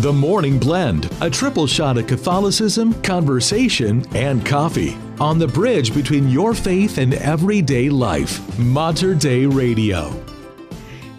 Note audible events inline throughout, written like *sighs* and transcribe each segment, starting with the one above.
The Morning Blend, a triple shot of Catholicism, conversation, and coffee. On the bridge between your faith and everyday life. Mater Dei Radio.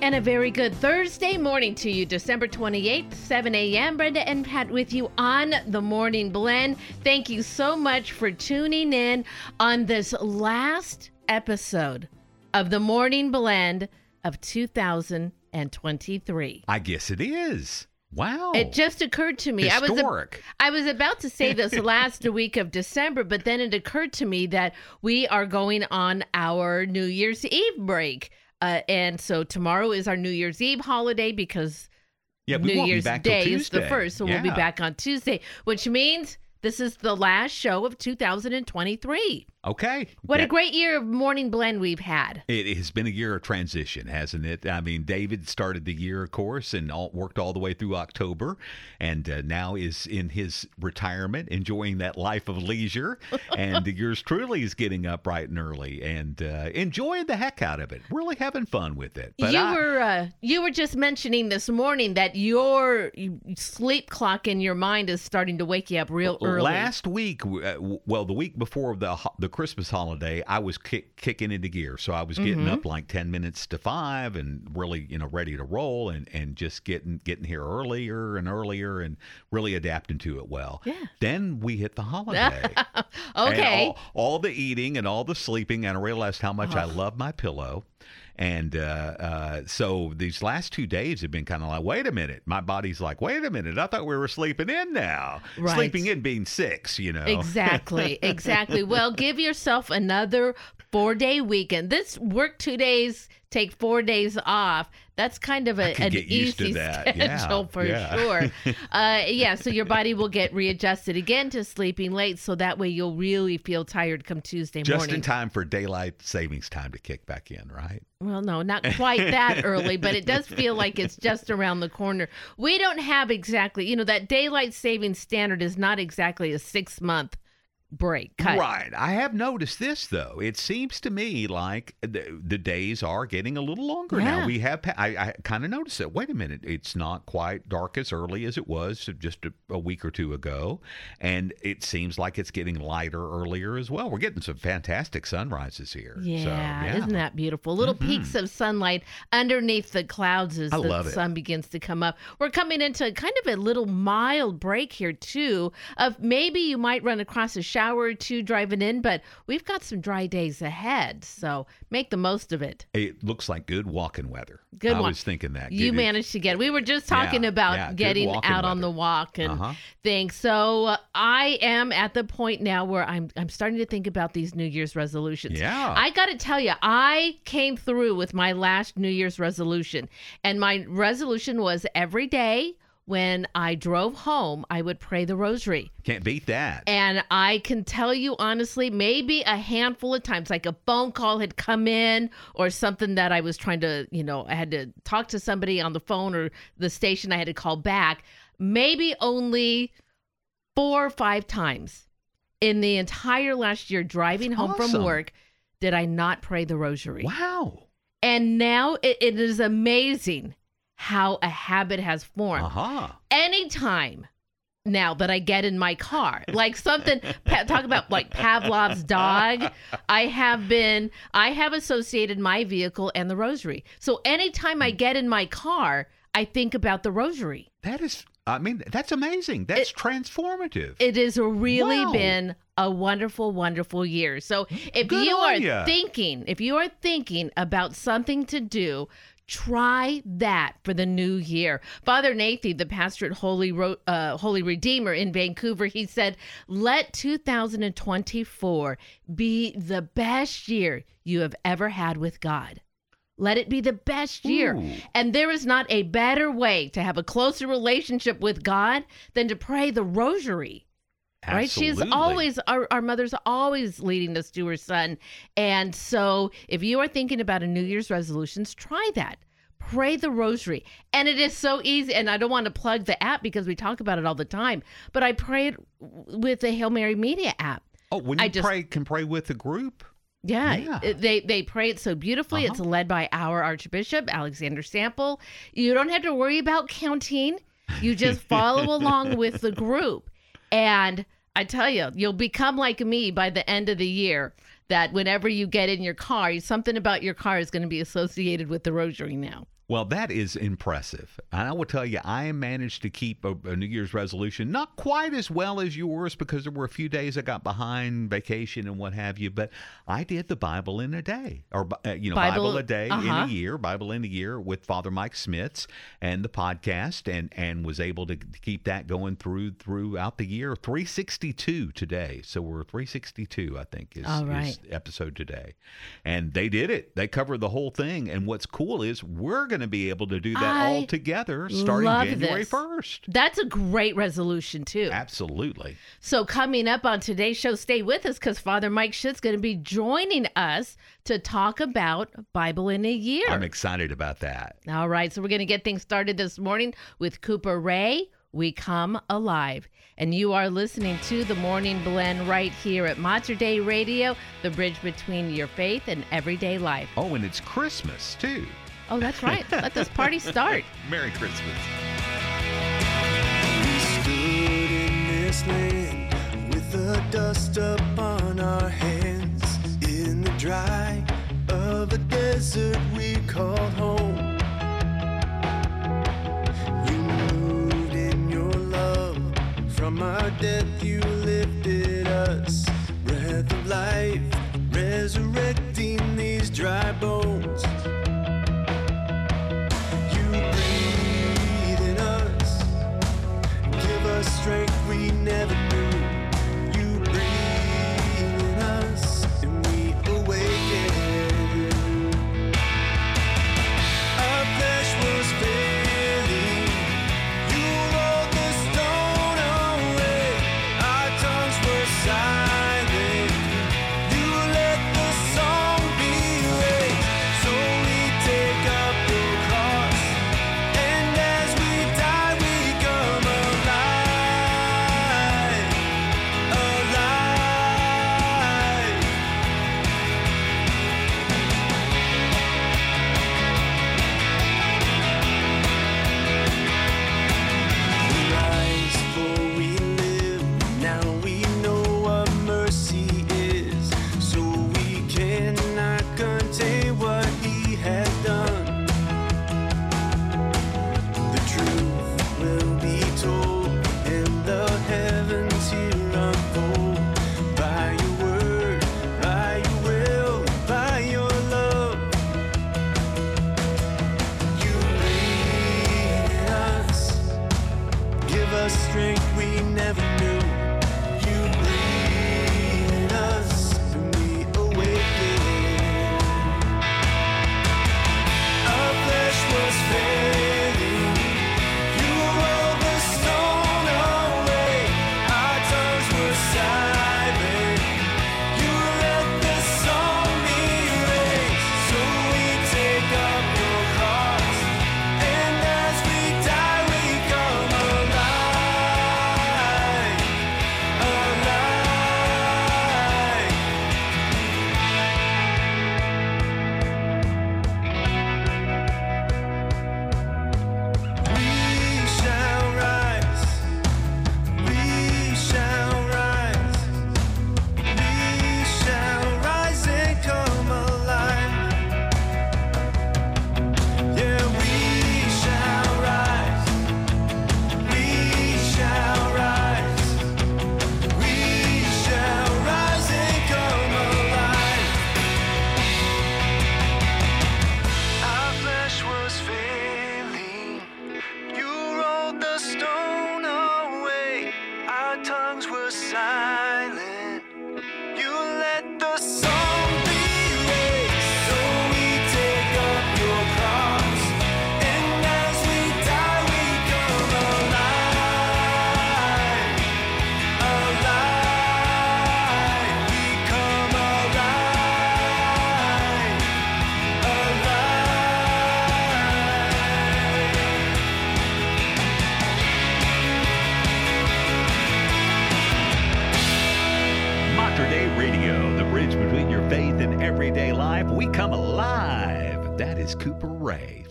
And a very good Thursday morning to you, December 28th, 7 a.m. Brenda and Pat with you on the Morning Blend. Thank you so much for tuning in on this last episode of the Morning Blend of 2023. I guess it is. Wow. It just occurred to me. I was Historic. I was about to say this *laughs* last week of December, but then it occurred to me that we are going on our New Year's Eve break. Uh, and so tomorrow is our New Year's Eve holiday because yeah, we New won't Year's be back Day is the first. So we'll be back on Tuesday, which means this is the last show of 2023. Okay. What a great year of morning blend we've had. It has been a year of transition, hasn't it? I mean, David started the year, of course, and all, worked all the way through October, and uh, now is in his retirement, enjoying that life of leisure. *laughs* and yours truly is getting up bright and early and uh, enjoying the heck out of it, really having fun with it. But you I- were uh, you were just mentioning this morning that your sleep clock in your mind is starting to wake you up real early. Last week, uh, well, the week before the ho- the Christmas holiday, I was kick, kicking into gear, so I was getting Mm-hmm. up like ten minutes to five, and really, you know, ready to roll, and and just getting getting here earlier and earlier, and really adapting to it well. Yeah. Then we hit the holiday. *laughs* Okay. all, all the eating and all the sleeping, and I realized how much I love my pillow. And uh, uh, so these last two days have been kind of like, wait a minute. My body's like, wait a minute. I thought we were sleeping in now. Right. Sleeping in being six, you know. Exactly, exactly. Well, *laughs* give yourself another four day weekend. This work two days, take four days off. That's kind of a, an get used to easy that. *laughs* Yeah, schedule for yeah. sure. *laughs* uh, yeah, so your body will get readjusted again to sleeping late, so that way you'll really feel tired come Tuesday Just morning. in time for daylight savings time to kick back in, right? Well, no, not *laughs* quite that early, but it does feel like it's just around the corner. We don't have exactly, you know, that daylight saving standard is not exactly a six month break cut. Right. I have noticed this though. It seems to me like the, the days are getting a little longer Yeah. now. We have. I, I kind of noticed it. Wait a minute. It's not quite dark as early as it was just a, a week or two ago, and it seems like it's getting lighter earlier as well. We're getting some fantastic sunrises here. Yeah, So, yeah. Mm-hmm. isn't that beautiful? Little peaks of sunlight underneath the clouds as I the sun begins to come up. We're coming into kind of a little mild break here too. Of maybe you might run across a shower or two driving in, but we've got some dry days ahead, so make the most of it. It looks like good walking weather. Good I walk- was thinking that. You Good- managed to get. We were just talking Yeah, about yeah, getting out on the walk and Uh-huh. things. So uh, I am at the point now where I'm I'm starting to think about these New Year's resolutions. Yeah. I got to tell you, I came through with my last New Year's resolution, and my resolution was every day when I drove home, I would pray the Rosary. Can't beat that. And I can tell you honestly, maybe a handful of times, like a phone call had come in or something that I was trying to, you know, I had to talk to somebody on the phone or the station I had to call back. Maybe only four or five times in the entire last year driving home from work did I not pray the rosary. wow. And now it, it is amazing how a habit has formed Uh huh. anytime now that I get in my car, *laughs* like something pa- talk about like Pavlov's dog. I have been I have associated my vehicle and the rosary. So anytime I get in my car, I think about the rosary. That is. I mean, that's amazing. That's transformative. It has really Wow. been a wonderful, wonderful year. So if Good you are ya. thinking, if you are thinking about something to do, try that for the new year. Father Nathan, the pastor at Holy Ro- uh, Holy Redeemer in Vancouver, he said, "Let 2024 be the best year you have ever had with God." Let it be the best year. Ooh. And there is not a better way to have a closer relationship with God than to pray the rosary. Right? She's always, our, our mother's always leading us to her son. And so if you are thinking about a New Year's resolutions, try that. Pray the rosary. And it is so easy. And I don't want to plug the app because we talk about it all the time, but I pray it with the Hail Mary Media app. Oh, when I just- pray, can pray with a group. Yeah, Yeah. they they pray it so beautifully. Uh-huh. It's led by our Archbishop Alexander Sample. You don't have to worry about counting. You just *laughs* follow along with the group. And I tell you, you'll become like me by the end of the year. That whenever you get in your car, something about your car is going to be associated with the rosary now. Well, that is impressive. And I will tell you, I managed to keep a, a, New Year's resolution not quite as well as yours because there were a few days I got behind vacation and what have you. But I did the Bible in a day, or uh, you know, Bible, Bible a day uh-huh. in a uh-huh. year, Bible in a year with Father Mike Schmitz and the podcast, and and was able to keep that going through throughout the year. 362 today, so we're 362, I think, is, right. is episode today, and they did it. They covered the whole thing. And what's cool is we're going going to be able to do that I all together starting January this. 1st. That's a great resolution, too. Absolutely. So, coming up on today's show, stay with us because Father Mike Schmitz's going to be joining us to talk about Bible in a year. I'm excited about that. All right. So, we're going to get things started this morning with Cooper Ray. We come alive. And you are listening to the Morning Blend right here at Mater Dei Radio, the bridge between your faith and everyday life. Oh, and it's Christmas, too. Oh, that's right. *laughs* Let this party start. Merry Christmas. We stood in this land with the dust upon our hands in the dry of a desert we called home. You moved in your love from our death, you lifted us. Breath of life, resurrecting these dry bones. Strength we never knew.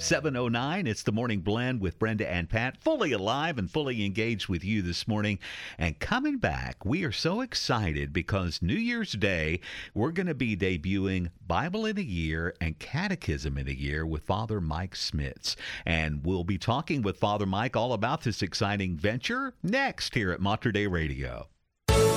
709. It's the morning blend with Brenda and Pat, fully alive and fully engaged with you this morning. And coming back, we are so excited because New Year's Day, we're going to be debuting Bible in a Year and Catechism in a Year with Father Mike Schmitz. And we'll be talking with Father Mike all about this exciting venture next here at Mater Dei Radio.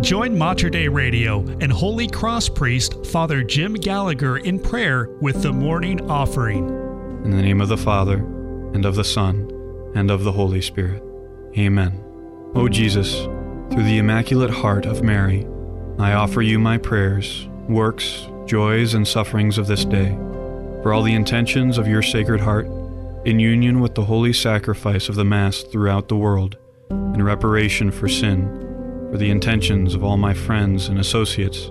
Join Mater Dei Radio and Holy Cross priest Father Jim Gallagher in prayer with the morning offering. In the name of the Father, and of the Son, and of the Holy Spirit. Amen. O Jesus, through the Immaculate Heart of Mary, I offer you my prayers, works, joys, and sufferings of this day, for all the intentions of your Sacred Heart, in union with the holy sacrifice of the Mass throughout the world, in reparation for sin for the intentions of all my friends and associates,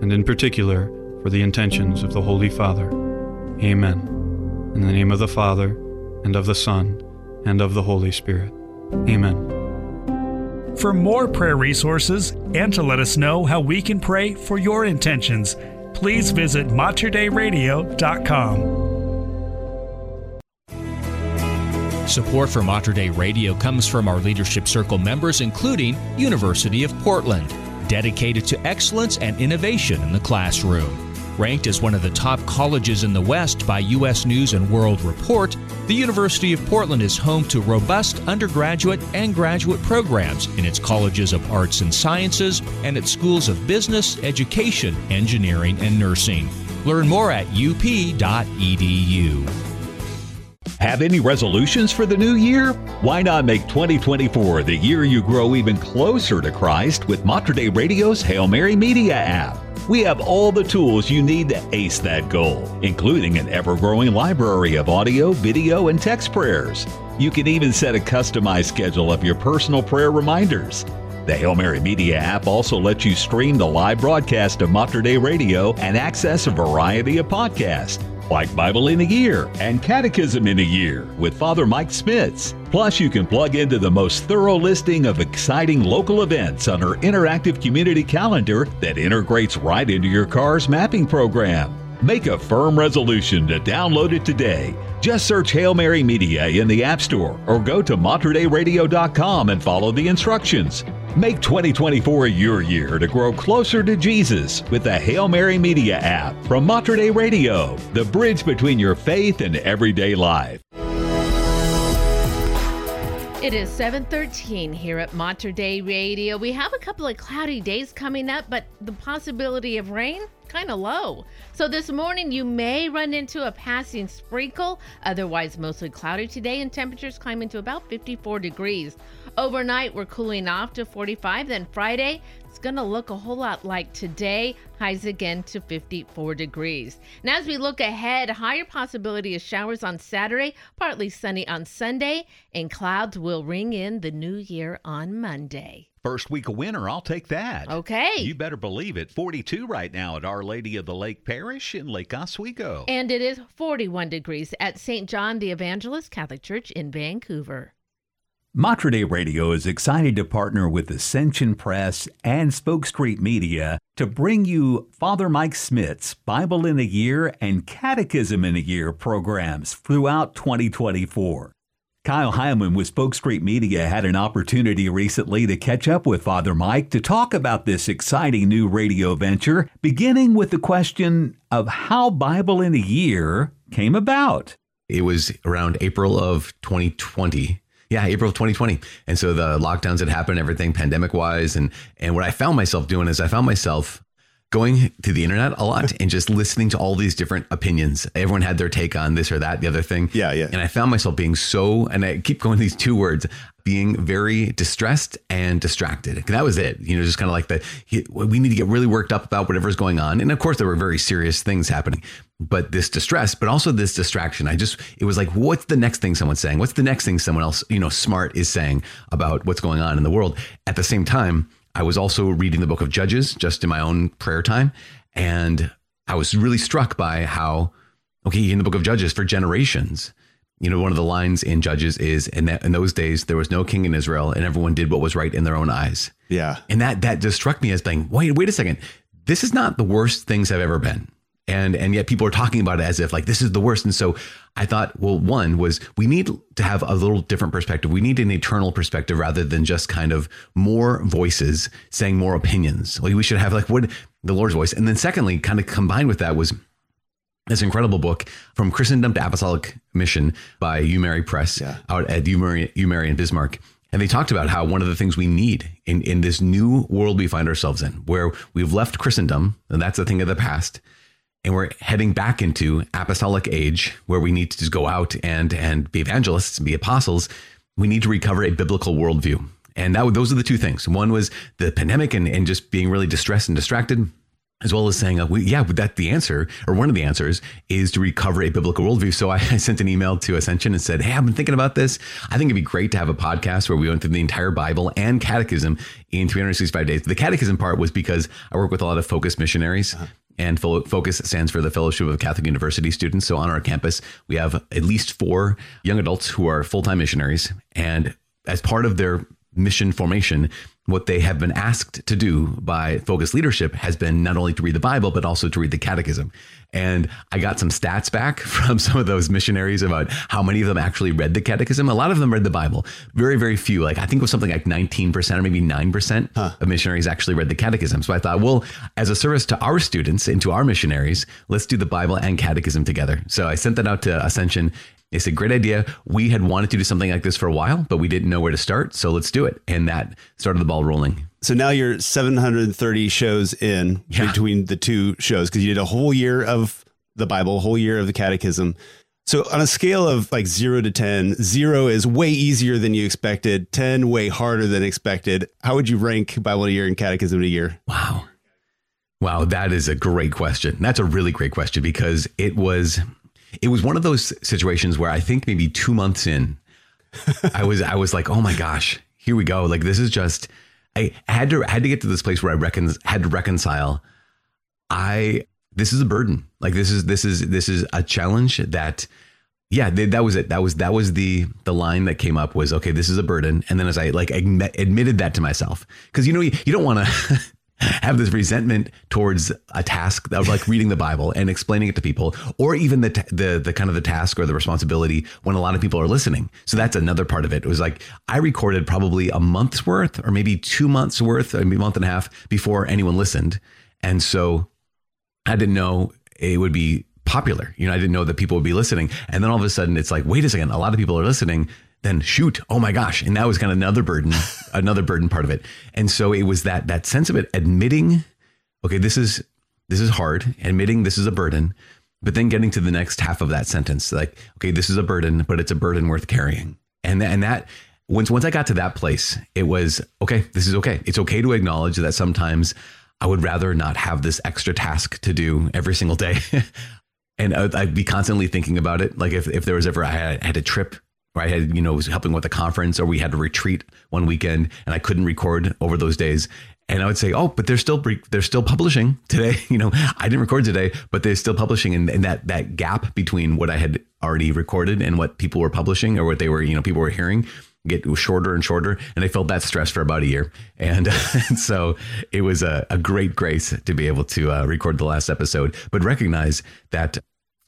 and in particular for the intentions of the Holy Father. Amen. In the name of the Father, and of the Son, and of the Holy Spirit. Amen. For more prayer resources and to let us know how we can pray for your intentions, please visit materdeiradio.com. Support for Mater Dei Radio comes from our Leadership Circle members, including University of Portland, dedicated to excellence and innovation in the classroom. Ranked as one of the top colleges in the West by U.S. News and World Report, the University of Portland is home to robust undergraduate and graduate programs in its colleges of arts and sciences and its schools of business, education, engineering, and nursing. Learn more at up.edu. Have any resolutions for the new year? Why not make 2024 the year you grow even closer to Christ with Mater Dei Radio's Hail Mary Media app? We have all the tools you need to ace that goal, including an ever growing library of audio, video, and text prayers. You can even set a customized schedule of your personal prayer reminders. The Hail Mary Media app also lets you stream the live broadcast of Mater Dei Radio and access a variety of podcasts like Bible in a Year and Catechism in a Year with Father Mike Schmitz. Plus, you can plug into the most thorough listing of exciting local events on our interactive community calendar that integrates right into your car's mapping program. Make a firm resolution to download it today. Just search Hail Mary Media in the App Store or go to materdeiradio.com and follow the instructions. Make 2024 your year to grow closer to Jesus with the Hail Mary Media app from Mater Dei Radio, the bridge between your faith and everyday life. It is 7:13 here at Mater Dei Radio. We have a couple of cloudy days coming up, but the possibility of rain kind of low. So this morning you may run into a passing sprinkle, otherwise mostly cloudy today and temperatures climbing to about 54 degrees. Overnight we're cooling off to 45, then Friday it's going to look a whole lot like today, highs again to 54 degrees. Now, as we look ahead, higher possibility of showers on Saturday, partly sunny on Sunday, and clouds will ring in the new year on Monday. First week of winter, I'll take that. Okay. You better believe it. 42 right now at Our Lady of the Lake Parish in Lake Oswego. And it is 41 degrees at St. John the Evangelist Catholic Church in Vancouver. Mater Dei Radio is excited to partner with Ascension Press and Spoke Street Media to bring you Father Mike Schmitz' Bible in a Year and Catechism in a Year programs throughout 2024. Kyle Heilman with Spoke Street Media had an opportunity recently to catch up with Father Mike to talk about this exciting new radio venture, beginning with the question of how Bible in a Year came about. It was around April of 2020 yeah, April of 2020. And so the lockdowns had happened, everything pandemic wise. And, and what I found myself doing is I found myself going to the internet a lot and just listening to all these different opinions. Everyone had their take on this or that, the other thing. Yeah, yeah. And I found myself being so, and I keep going these two words, being very distressed and distracted. That was it. You know, just kind of like the, we need to get really worked up about whatever's going on. And of course, there were very serious things happening, but this distress, but also this distraction. I just, it was like, what's the next thing someone's saying? What's the next thing someone else, you know, smart is saying about what's going on in the world? At the same time, I was also reading the book of Judges just in my own prayer time. And I was really struck by how, okay, in the book of Judges for generations, you know, one of the lines in Judges is, in, that, in those days, there was no king in Israel and everyone did what was right in their own eyes. Yeah. And that, that just struck me as being, wait, wait a second. This is not the worst things have ever been. And, and yet people are talking about it as if like this is the worst. And so I thought, well, one was we need to have a little different perspective. We need an eternal perspective rather than just kind of more voices saying more opinions. Like we should have like what the Lord's voice. And then secondly, kind of combined with that was this incredible book from Christendom to Apostolic Mission by U Mary Press Yeah. out at U Mary, U Mary in Bismarck. And they talked about how one of the things we need in, in this new world we find ourselves in, where we've left Christendom, and that's a thing of the past, and we're heading back into apostolic age where we need to go out and and be evangelists and be apostles we need to recover a biblical worldview and that those are the two things one was the pandemic and, and just being really distressed and distracted as well as saying, uh, we, yeah, that the answer or one of the answers is to recover a biblical worldview. So I, I *laughs* sent an email to Ascension and said, Hey, I've been thinking about this. I think it'd be great to have a podcast where we went through the entire Bible and catechism in 365 days. The catechism part was because I work with a lot of focus missionaries. And Focus stands for the Fellowship of Catholic University Students. So on our campus, we have at least four young adults who are full time missionaries. And as part of their mission formation, what they have been asked to do by Focus leadership has been not only to read the Bible, but also to read the catechism. And I got some stats back *laughs* from some of those missionaries about how many of them actually read the catechism. A lot of them read the Bible. Very, very few. Like I think it was something like 19% or maybe 9% of missionaries actually read the catechism. So I thought, well, as a service to our students and to our missionaries, let's do the Bible and catechism together. So I sent that out to Ascension. It's a great idea. We had wanted to do something like this for a while, but we didn't know where to start. So let's do it. And that started the ball rolling. So now you're 730 shows in Yeah. between the two shows because you did a whole year of the Bible, a whole year of the Catechism. So on a scale of like zero to 10, zero is way easier than you expected, 10 way harder than expected. How would you rank Bible a year and Catechism a year? Wow. Wow, that is a great question. That's a really great question because it was it was one of those situations where I think maybe 2 months in I was I was like, "Oh my gosh, here we go. Like this is just I had to had to get to this place where I reckon had to reconcile I this is a burden. Like this is this is this is a challenge that yeah, th- that was it. That was that was the the line that came up was okay. This is a burden, and then as I like admi- admitted that to myself, because you know you, you don't want to *laughs* have this resentment towards a task of like reading the Bible and explaining it to people, or even the t- the the kind of the task or the responsibility when a lot of people are listening. So that's another part of it. It was like I recorded probably a month's worth, or maybe two months worth, or maybe a month and a half before anyone listened, and so I didn't know it would be popular. You know, I didn't know that people would be listening. And then all of a sudden it's like, wait a second, a lot of people are listening. Then shoot, oh my gosh. And that was kind of another burden, *laughs* another burden part of it. And so it was that that sense of it admitting, okay, this is this is hard, admitting this is a burden, but then getting to the next half of that sentence, like, okay, this is a burden, but it's a burden worth carrying. And and that once once I got to that place, it was okay, this is okay. It's okay to acknowledge that sometimes I would rather not have this extra task to do every single day. *laughs* and I'd, I'd be constantly thinking about it. Like if, if there was ever, I had, had a trip where I had, you know, was helping with a conference or we had a retreat one weekend and I couldn't record over those days. And I would say, oh, but they're still, they're still publishing today. *laughs* You know, I didn't record today, but they're still publishing. And, and that, that gap between what I had already recorded and what people were publishing or what they were, you know, people were hearing get shorter and shorter. And I felt that stress for about a year. And, and *laughs* so it was a, a great grace to be able to uh, record the last episode, but recognize that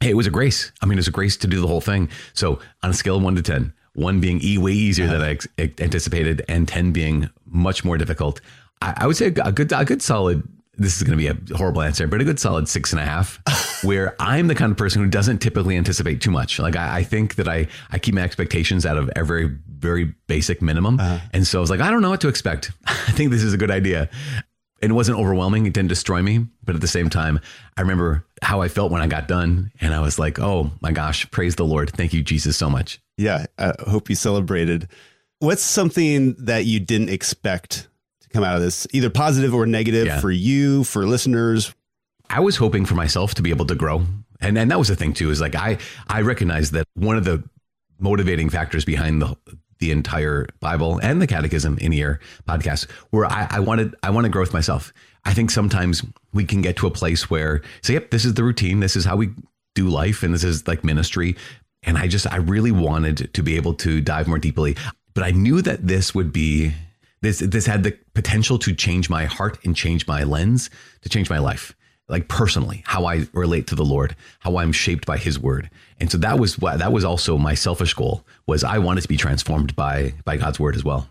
hey, it was a grace. I mean, it was a grace to do the whole thing. So on a scale of one to 10, one being e way easier than I ex- anticipated and 10 being much more difficult, I, I would say a good, a good solid this is going to be a horrible answer, but a good solid six and a half, *laughs* where I'm the kind of person who doesn't typically anticipate too much. Like I, I think that I, I keep my expectations out of every very basic minimum. Uh-huh. And so I was like, I don't know what to expect. *laughs* I think this is a good idea. It wasn't overwhelming. It didn't destroy me. But at the same time, I remember how I felt when I got done. And I was like, oh my gosh, praise the Lord. Thank you, Jesus, so much. Yeah. I hope you celebrated. What's something that you didn't expect to come out of this, either positive or negative Yeah. for you, for listeners? I was hoping for myself to be able to grow. And and that was the thing too, is like I I recognized that one of the motivating factors behind the the entire Bible and the Catechism in Ear podcast, where I, I wanted I want to grow with myself. I think sometimes we can get to a place where say, yep, this is the routine, this is how we do life, and this is like ministry. And I just I really wanted to be able to dive more deeply. But I knew that this would be this this had the potential to change my heart and change my lens, to change my life like personally how i relate to the lord how i'm shaped by his word and so that was what that was also my selfish goal was i wanted to be transformed by by god's word as well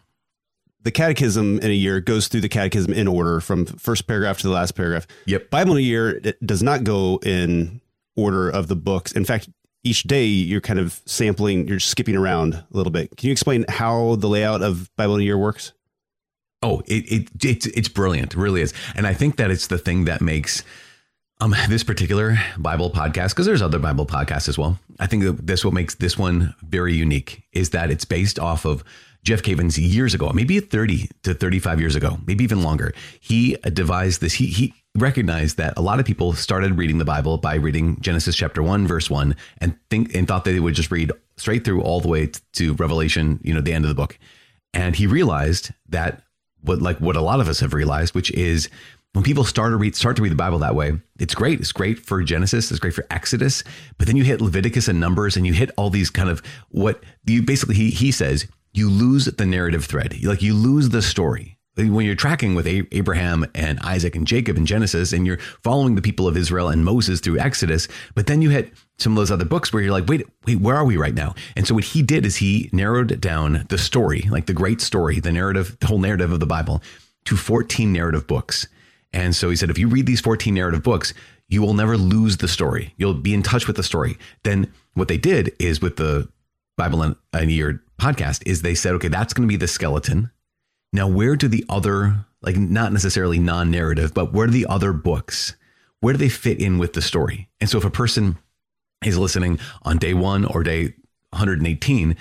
The catechism in a year goes through the catechism in order from first paragraph to the last paragraph. Yep. Bible in a year it does not go in order of the books. In fact, each day you're kind of sampling, you're skipping around a little bit. Can you explain how the layout of Bible in a year works? Oh, it, it it's it's brilliant, it really is, and I think that it's the thing that makes um this particular Bible podcast because there's other Bible podcasts as well. I think that this what makes this one very unique is that it's based off of Jeff Cavins years ago, maybe 30 to 35 years ago, maybe even longer. He devised this. He he recognized that a lot of people started reading the Bible by reading Genesis chapter one, verse one, and think and thought that they would just read straight through all the way to Revelation, you know, the end of the book. And he realized that what like what a lot of us have realized, which is when people start to read start to read the Bible that way, it's great. It's great for Genesis, it's great for Exodus, but then you hit Leviticus and Numbers and you hit all these kind of what you basically he he says you lose the narrative thread. Like you lose the story. When you're tracking with Abraham and Isaac and Jacob in Genesis, and you're following the people of Israel and Moses through Exodus, but then you hit some of those other books where you're like, wait, wait, where are we right now? And so what he did is he narrowed down the story, like the great story, the narrative, the whole narrative of the Bible, to 14 narrative books. And so he said, if you read these 14 narrative books, you will never lose the story. You'll be in touch with the story. Then what they did is with the Bible in a year podcast is they said, okay, that's going to be the skeleton. Now, where do the other, like not necessarily non narrative, but where do the other books, where do they fit in with the story? And so if a person is listening on day one or day 118,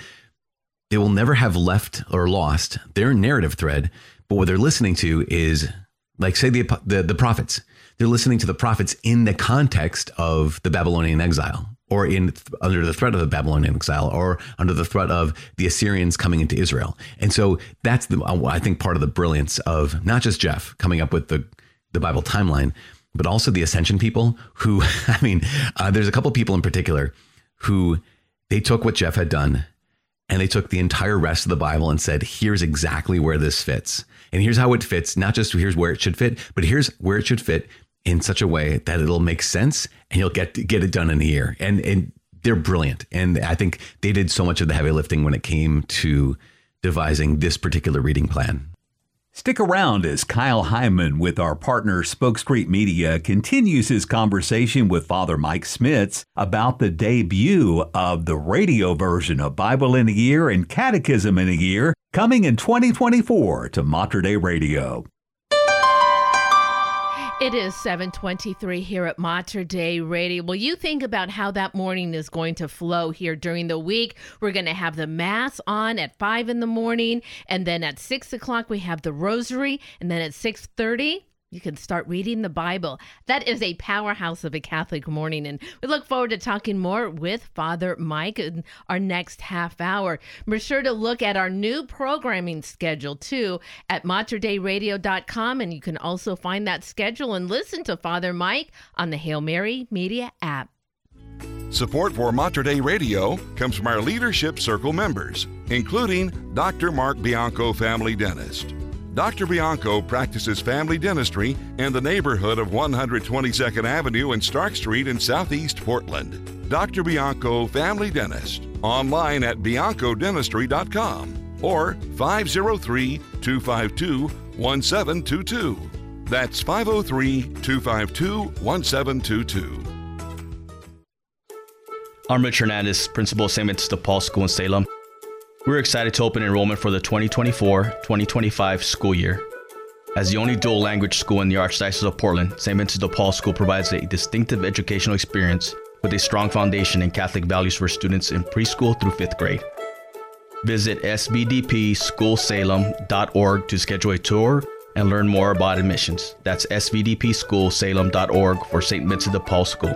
they will never have left or lost their narrative thread. But what they're listening to is, like, say, the, the, the prophets. They're listening to the prophets in the context of the Babylonian exile or in under the threat of the Babylonian exile or under the threat of the Assyrians coming into Israel. And so that's the I think part of the brilliance of not just Jeff coming up with the the Bible timeline, but also the Ascension people who *laughs* I mean, uh, there's a couple people in particular who they took what Jeff had done and they took the entire rest of the Bible and said, here's exactly where this fits. And here's how it fits, not just here's where it should fit, but here's where it should fit in such a way that it'll make sense and you'll get get it done in a year. And and they're brilliant. And I think they did so much of the heavy lifting when it came to devising this particular reading plan. Stick around as Kyle Hyman with our partner Spoke Street Media continues his conversation with Father Mike Schmitz about the debut of the radio version of Bible in a Year and Catechism in a Year coming in 2024 to Mater Radio. It is 723 here at Mater Dei Radio. Well, you think about how that morning is going to flow here during the week. We're going to have the Mass on at 5 in the morning, and then at 6 o'clock we have the Rosary, and then at 6.30 you can start reading the Bible. That is a powerhouse of a Catholic morning. And we look forward to talking more with Father Mike in our next half hour. Be sure to look at our new programming schedule too at materdeiradio.com. And you can also find that schedule and listen to Father Mike on the Hail Mary Media app. Support for Mater Dei Radio comes from our Leadership Circle members, including Dr. Mark Bianco, family dentist. Dr. Bianco practices family dentistry in the neighborhood of 122nd Avenue and Stark Street in Southeast Portland. Dr. Bianco, family dentist, online at biancodentistry.com or 503 252 1722. That's 503 252 1722. I'm Hernandez, principal of St. Vincent de Paul School in Salem. We're excited to open enrollment for the 2024 2025 school year. As the only dual language school in the Archdiocese of Portland, St. Vincent de Paul School provides a distinctive educational experience with a strong foundation in Catholic values for students in preschool through fifth grade. Visit svdpschoolsalem.org to schedule a tour and learn more about admissions. That's svdpschoolsalem.org for St. Vincent de Paul School.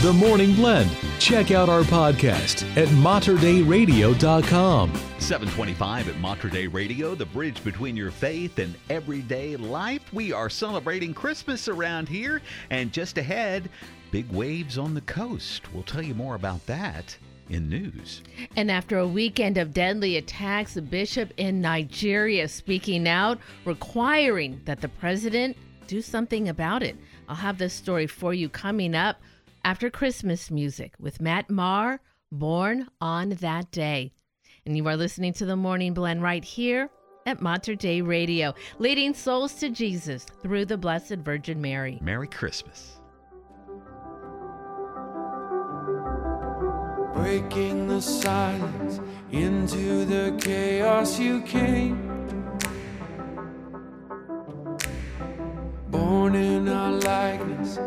The Morning Blend. Check out our podcast at materdeiradio.com. 725 at Mater Dei Radio, the bridge between your faith and everyday life. We are celebrating Christmas around here, and just ahead, big waves on the coast. We'll tell you more about that in news. And after a weekend of deadly attacks, a bishop in Nigeria speaking out, requiring that the president do something about it. I'll have this story for you coming up after Christmas music with Matt Maher, Born on That Day. And you are listening to the Morning Blend right here at Mater Dei Radio, leading souls to Jesus through the Blessed Virgin Mary. Merry Christmas. Breaking the silence into the chaos you came. Born in our likeness,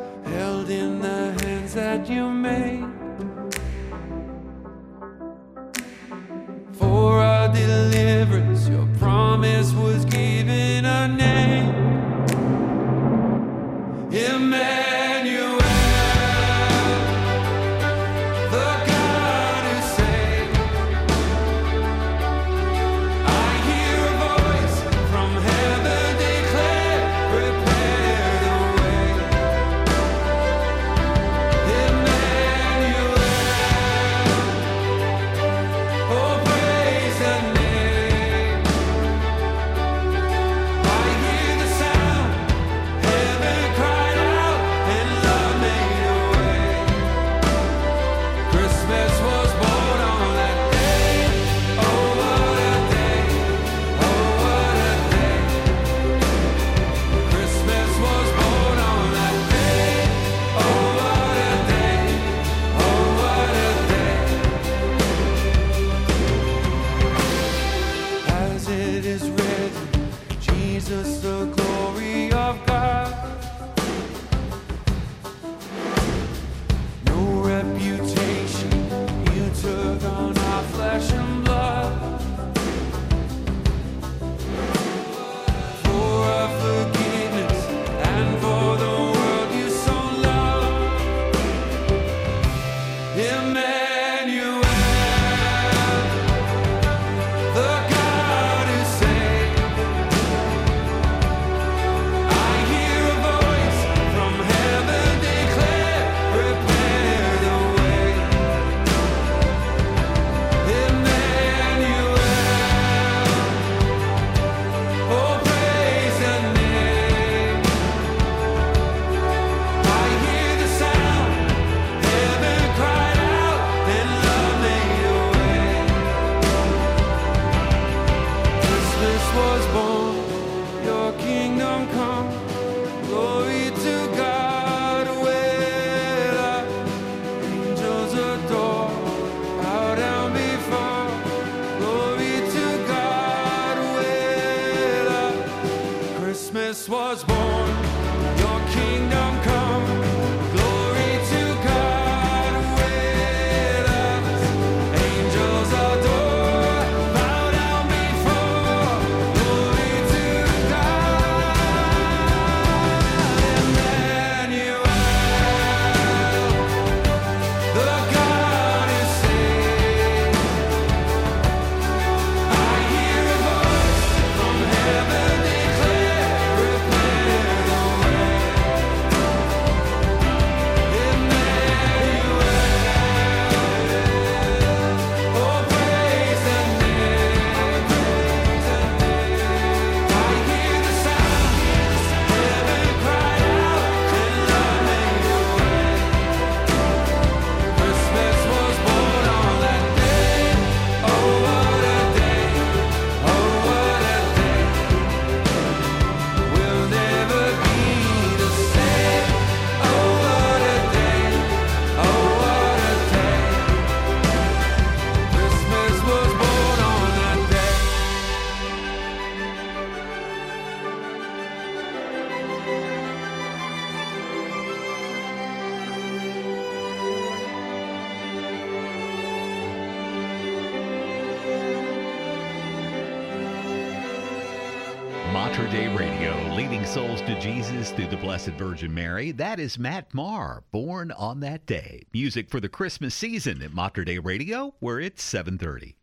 Blessed Virgin Mary. That is Matt Maher, born on that day. Music for the Christmas season at Mater Dei Radio, where it's 730.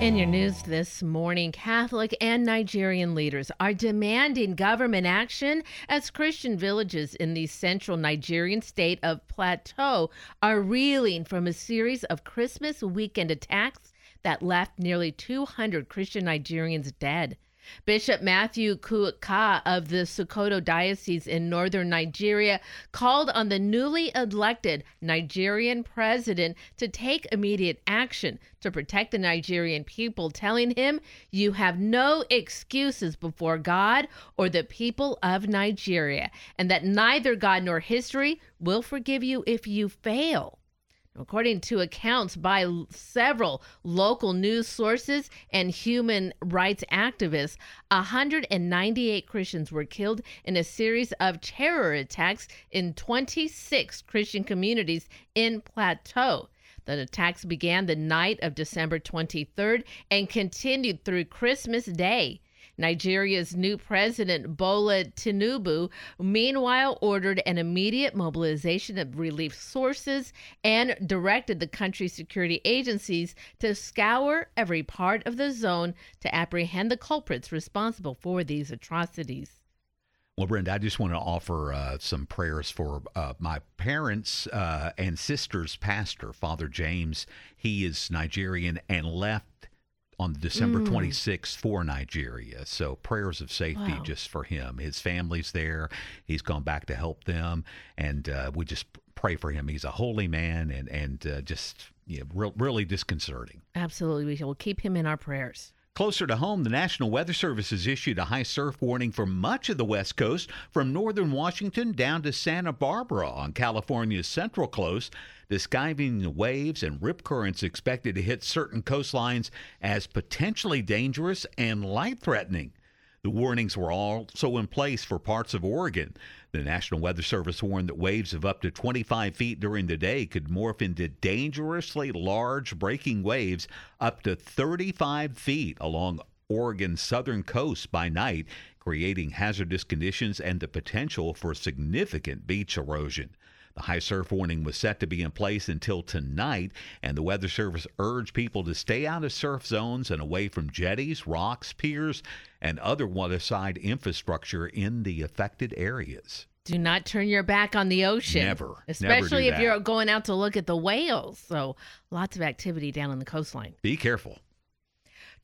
In your news this morning, Catholic and Nigerian leaders are demanding government action as Christian villages in the central Nigerian state of Plateau are reeling from a series of Christmas weekend attacks that left nearly 200 Christian Nigerians dead. Bishop Matthew Kukah of the Sokoto Diocese in northern Nigeria called on the newly elected Nigerian president to take immediate action to protect the Nigerian people, telling him, You have no excuses before God or the people of Nigeria, and that neither God nor history will forgive you if you fail. According to accounts by several local news sources and human rights activists, 198 Christians were killed in a series of terror attacks in 26 Christian communities in Plateau. The attacks began the night of December 23rd and continued through Christmas Day. Nigeria's new president, Bola Tinubu, meanwhile ordered an immediate mobilization of relief sources and directed the country's security agencies to scour every part of the zone to apprehend the culprits responsible for these atrocities. Well, Brenda, I just want to offer uh, some prayers for uh, my parents uh, and sister's pastor, Father James. He is Nigerian and left on December Mm. 26th for Nigeria. So prayers of safety Wow. just for him. His family's there. He's gone back to help them, and uh, we just pray for him. He's a holy man, and and uh, just yeah, real, really disconcerting. Absolutely. We will keep him in our prayers. Closer to home, the National Weather Service has issued a high surf warning for much of the West Coast, from northern Washington down to Santa Barbara on California's central coast. Describing the skiving waves and rip currents expected to hit certain coastlines as potentially dangerous and life threatening. The warnings were also in place for parts of Oregon. The National Weather Service warned that waves of up to 25 feet during the day could morph into dangerously large breaking waves up to 35 feet along Oregon's southern coast by night, creating hazardous conditions and the potential for significant beach erosion. The high surf warning was set to be in place until tonight, and the Weather Service urged people to stay out of surf zones and away from jetties, rocks, piers, and other waterside infrastructure in the affected areas. Do not turn your back on the ocean. Never. Never Especially do if you're going out to look at the whales. So lots of activity down on the coastline. Be careful.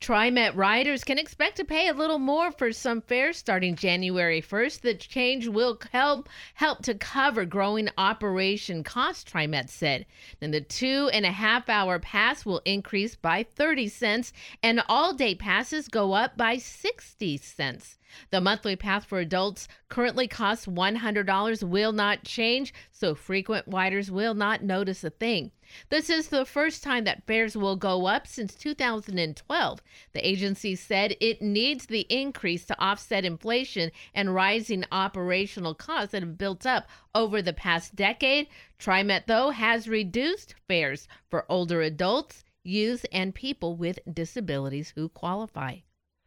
TriMet riders can expect to pay a little more for some fares starting January 1st. The change will help help to cover growing operation costs, TriMet said. And the two and a half hour pass will increase by 30 cents, and all day passes go up by 60 cents. The monthly pass for adults currently costs $100 will not change, so frequent riders will not notice a thing. This is the first time that fares will go up since 2012. The agency said it needs the increase to offset inflation and rising operational costs that have built up over the past decade. TriMet, though, has reduced fares for older adults, youth, and people with disabilities who qualify.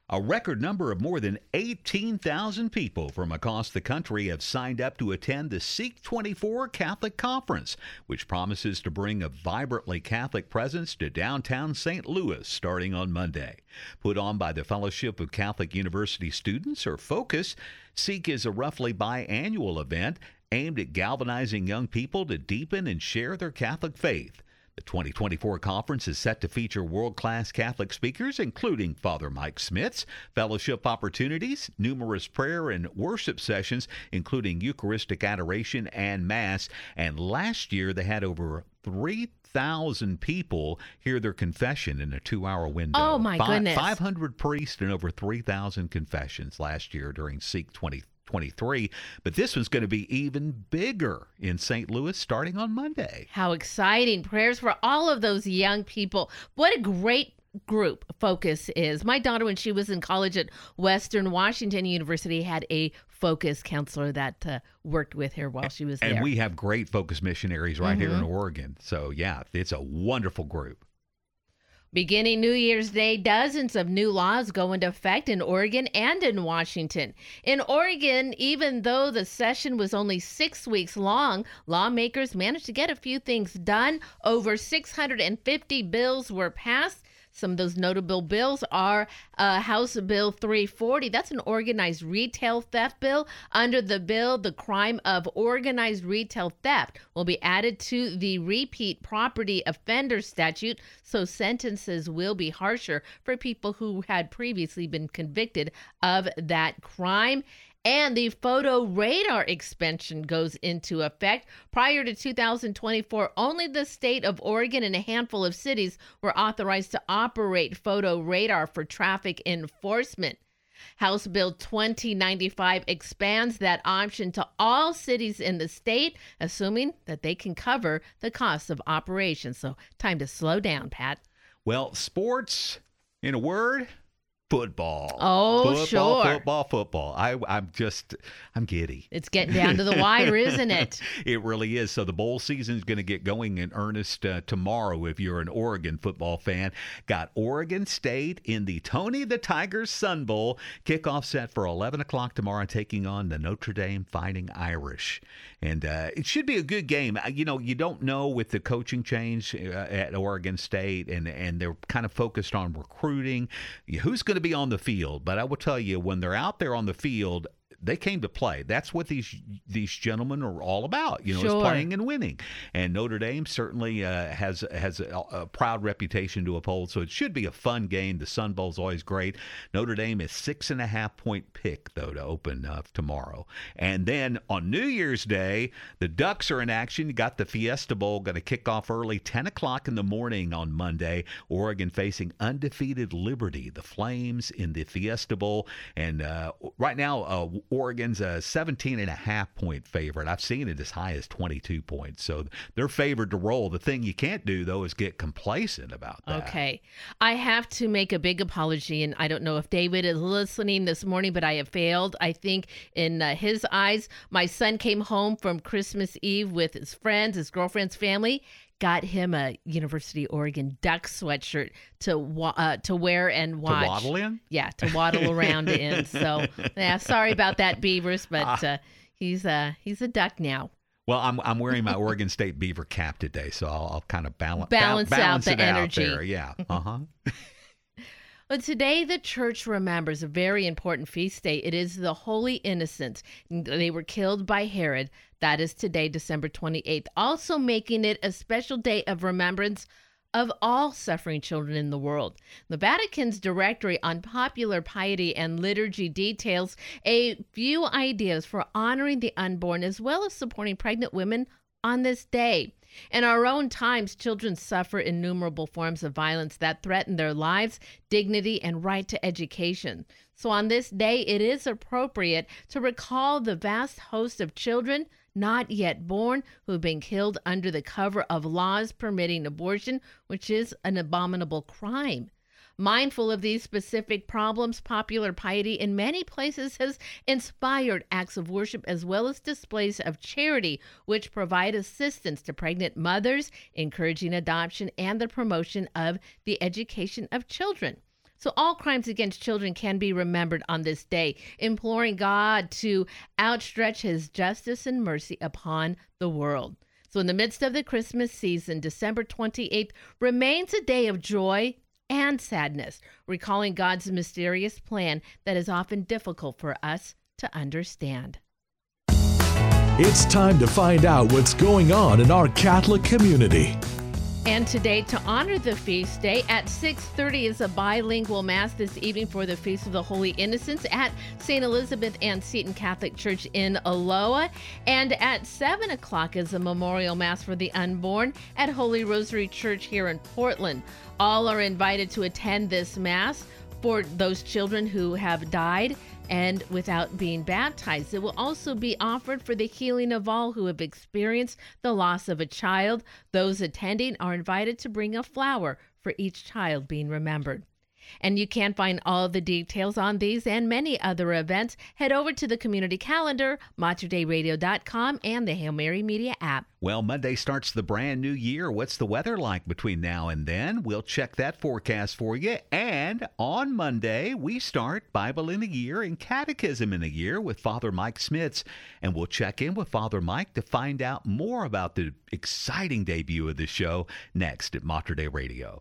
A record number of more than 18,000 people from across the country have signed up to attend the Seek 24 Catholic Conference, which promises to bring a vibrantly Catholic presence to downtown St. Louis starting on Monday. Put on by the Fellowship of Catholic University Students, or FOCUS, Seek is a roughly biannual event aimed at galvanizing young people to deepen and share their Catholic faith. The 2024 conference is set to feature world class Catholic speakers, including Father Mike Schmitz, fellowship opportunities, numerous prayer and worship sessions, including Eucharistic adoration and Mass. And last year, they had over 3,000 people hear their confession in a two hour window. Oh, my goodness. 500 priests and over 3,000 confessions last year during Seek 2023. But this one's going to be even bigger in St. Louis starting on Monday. How exciting. Prayers for all of those young people. What a great group focus is my daughter when she was in college at western washington university had a focus counselor that uh, worked with her while she was And there And we have great focus missionaries right here in Mhm. Oregon. So, yeah, it's a wonderful group. Beginning New Year's Day, dozens of new laws go into effect in Oregon and in Washington. In Oregon, even though the session was only six weeks long, lawmakers managed to get a few things done. Over 650 bills were passed. Some of those notable bills are uh, House Bill 340. That's an organized retail theft bill. Under the bill, the crime of organized retail theft will be added to the repeat property offender statute, so sentences will be harsher for people who had previously been convicted of that crime and the photo radar expansion goes into effect. Prior to 2024, only the state of Oregon and a handful of cities were authorized to operate photo radar for traffic enforcement. House Bill 2095 expands that option to all cities in the state, assuming that they can cover the costs of operations. So, time to slow down, Pat. Well, sports, in a word, football. Oh, football, sure. Football, football. I, I'm just, I'm giddy. It's getting down to the wire, isn't it? *laughs* It really is. So the bowl season is going to get going in earnest uh, tomorrow. If you're an Oregon football fan, got Oregon State in the Tony the Tigers Sun Bowl kickoff set for 11 o'clock tomorrow, taking on the Notre Dame Fighting Irish, and uh, it should be a good game. Uh, You know, you don't know with the coaching change uh, at Oregon State, and and they're kind of focused on recruiting. Who's going to be on the field? But I will tell you, when they're out there on the field, they came to play. That's what these these gentlemen are all about. You know, Sure. is playing and winning. And Notre Dame certainly uh, has has a, a proud reputation to uphold. So it should be a fun game. The Sun Bowl's always great. Notre Dame is six and a half point pick though to open uh, tomorrow. And then on New Year's Day, the Ducks are in action. You got the Fiesta Bowl going to kick off early, ten o'clock in the morning on Monday. Oregon facing undefeated Liberty, the Flames in the Fiesta Bowl. And uh, right now, uh, Oregon's a 17 and a half point favorite. I've seen it as high as 22 points. So they're favored to roll. The thing you can't do, though, is get complacent about that. Okay. I have to make a big apology, and I don't know if David is listening this morning, but I have failed. I think in uh, his eyes, my son came home from Christmas Eve with his friends, his girlfriend's family. Got him a University of Oregon duck sweatshirt to wa- uh, to wear and watch. waddle in? Yeah, to waddle *laughs* around in. So, yeah, sorry about that, Beavers, but Ah. uh, he's uh, he's a duck now. Well, I'm I'm wearing my Oregon State Beaver cap today, so I'll, I'll kind of balance Balance out balance the it energy. Out there. Yeah. Uh huh. *laughs* But today, the church remembers a very important feast day. It is the Holy Innocents. They were killed by Herod. That is today, December 28th, also making it a special day of remembrance of all suffering children in the world. The Vatican's directory on popular piety and liturgy details a few ideas for honoring the unborn as well as supporting pregnant women on this day. In our own times, children suffer innumerable forms of violence that threaten their lives, dignity, and right to education. So, on this day, it is appropriate to recall the vast host of children not yet born who have been killed under the cover of laws permitting abortion, which is an abominable crime. Mindful of these specific problems, popular piety in many places has inspired acts of worship as well as displays of charity, which provide assistance to pregnant mothers, encouraging adoption, and the promotion of the education of children. So, all crimes against children can be remembered on this day, imploring God to outstretch his justice and mercy upon the world. So, in the midst of the Christmas season, December 28th remains a day of joy and sadness, recalling God's mysterious plan that is often difficult for us to understand. It's time to find out what's going on in our Catholic community. And today, to honor the feast day, at 6:30 is a bilingual mass this evening for the Feast of the Holy Innocents at St. Elizabeth Ann Seton Catholic Church in Aloha. And at 7 o'clock is a memorial mass for the unborn at Holy Rosary Church here in Portland. All are invited to attend this mass for those children who have died and without being baptized. It will also be offered for the healing of all who have experienced the loss of a child. Those attending are invited to bring a flower for each child being remembered. And you can find all the details on these and many other events. Head over to the community calendar, materdeiradio.com, and the Hail Mary Media app. Well, Monday starts the brand new year. What's the weather like between now and then? We'll check that forecast for you. And on Monday, we start Bible in a Year and Catechism in a Year with Father Mike Schmitz. And we'll check in with Father Mike to find out more about the exciting debut of the show next at Mater Dei Radio.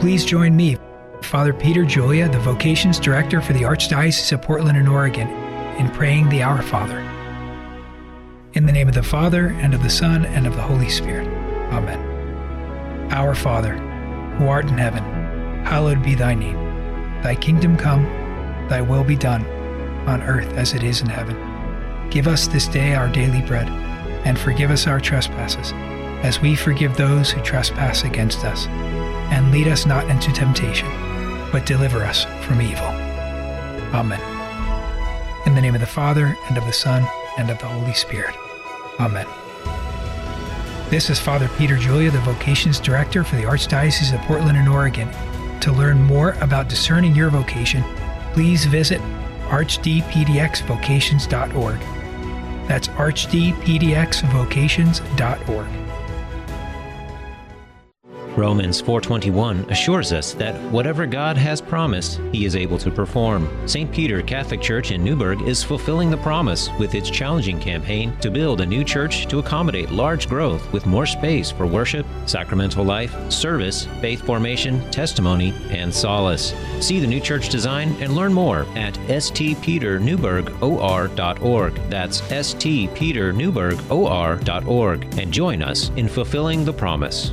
Please join me, Father Peter Julia, the Vocations Director for the Archdiocese of Portland and Oregon, in praying the Our Father. In the name of the Father, and of the Son, and of the Holy Spirit. Amen. Our Father, who art in heaven, hallowed be thy name. Thy kingdom come, thy will be done, on earth as it is in heaven. Give us this day our daily bread, and forgive us our trespasses, as we forgive those who trespass against us and lead us not into temptation, but deliver us from evil. Amen. In the name of the Father, and of the Son, and of the Holy Spirit. Amen. This is Father Peter Julia, the Vocations Director for the Archdiocese of Portland and Oregon. To learn more about discerning your vocation, please visit archdpdxvocations.org. That's archdpdxvocations.org. Romans 4:21 assures us that whatever God has promised, he is able to perform. St. Peter Catholic Church in Newberg is fulfilling the promise with its challenging campaign to build a new church to accommodate large growth with more space for worship, sacramental life, service, faith formation, testimony, and solace. See the new church design and learn more at stpeternewburghor.org. That's stpeternewburghor.org and join us in fulfilling the promise.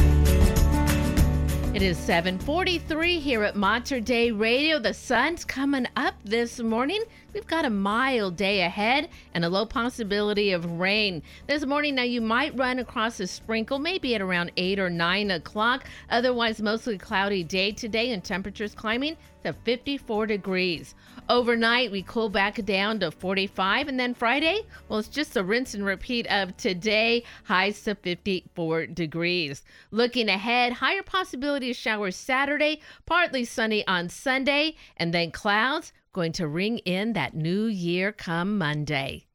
It is 7:43 here at Mater Dei Radio. The sun's coming up this morning. We've got a mild day ahead and a low possibility of rain. This morning, now you might run across a sprinkle, maybe at around 8 or 9 o'clock. Otherwise, mostly cloudy day today and temperatures climbing to 54 degrees. Overnight, we cool back down to 45, and then Friday, well, it's just a rinse and repeat of today, highs to 54 degrees. Looking ahead, higher possibility of showers Saturday, partly sunny on Sunday, and then clouds going to ring in that new year come Monday.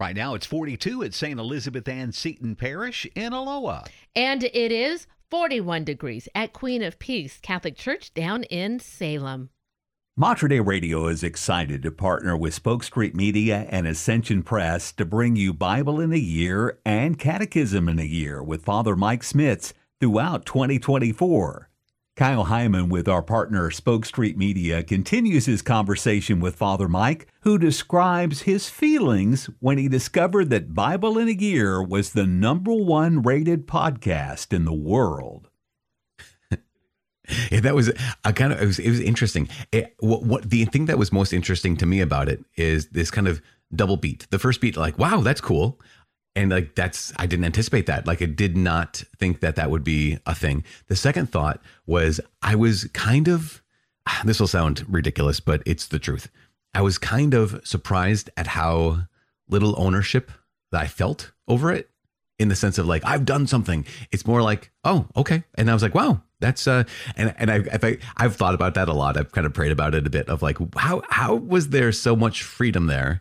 Right now, it's 42 at St. Elizabeth Ann Seton Parish in Aloha. And it is 41 degrees at Queen of Peace Catholic Church down in Salem. Mater Dei Radio is excited to partner with Spoke Street Media and Ascension Press to bring you Bible in a Year and Catechism in a Year with Father Mike Schmitz throughout 2024. Kyle Hyman with our partner Spoke Street Media continues his conversation with Father Mike, who describes his feelings when he discovered that Bible in a Year was the number one rated podcast in the world. Yeah, that was a kind of it was, it was interesting. It, what, what the thing that was most interesting to me about it is this kind of double beat. The first beat, like, wow, that's cool, and like that's I didn't anticipate that. Like, I did not think that that would be a thing. The second thought was I was kind of *sighs* this will sound ridiculous, but it's the truth. I was kind of surprised at how little ownership that I felt over it in the sense of like I've done something. It's more like, oh, okay. And I was like, wow, that's uh and and I I I've thought about that a lot. I've kind of prayed about it a bit of like how how was there so much freedom there?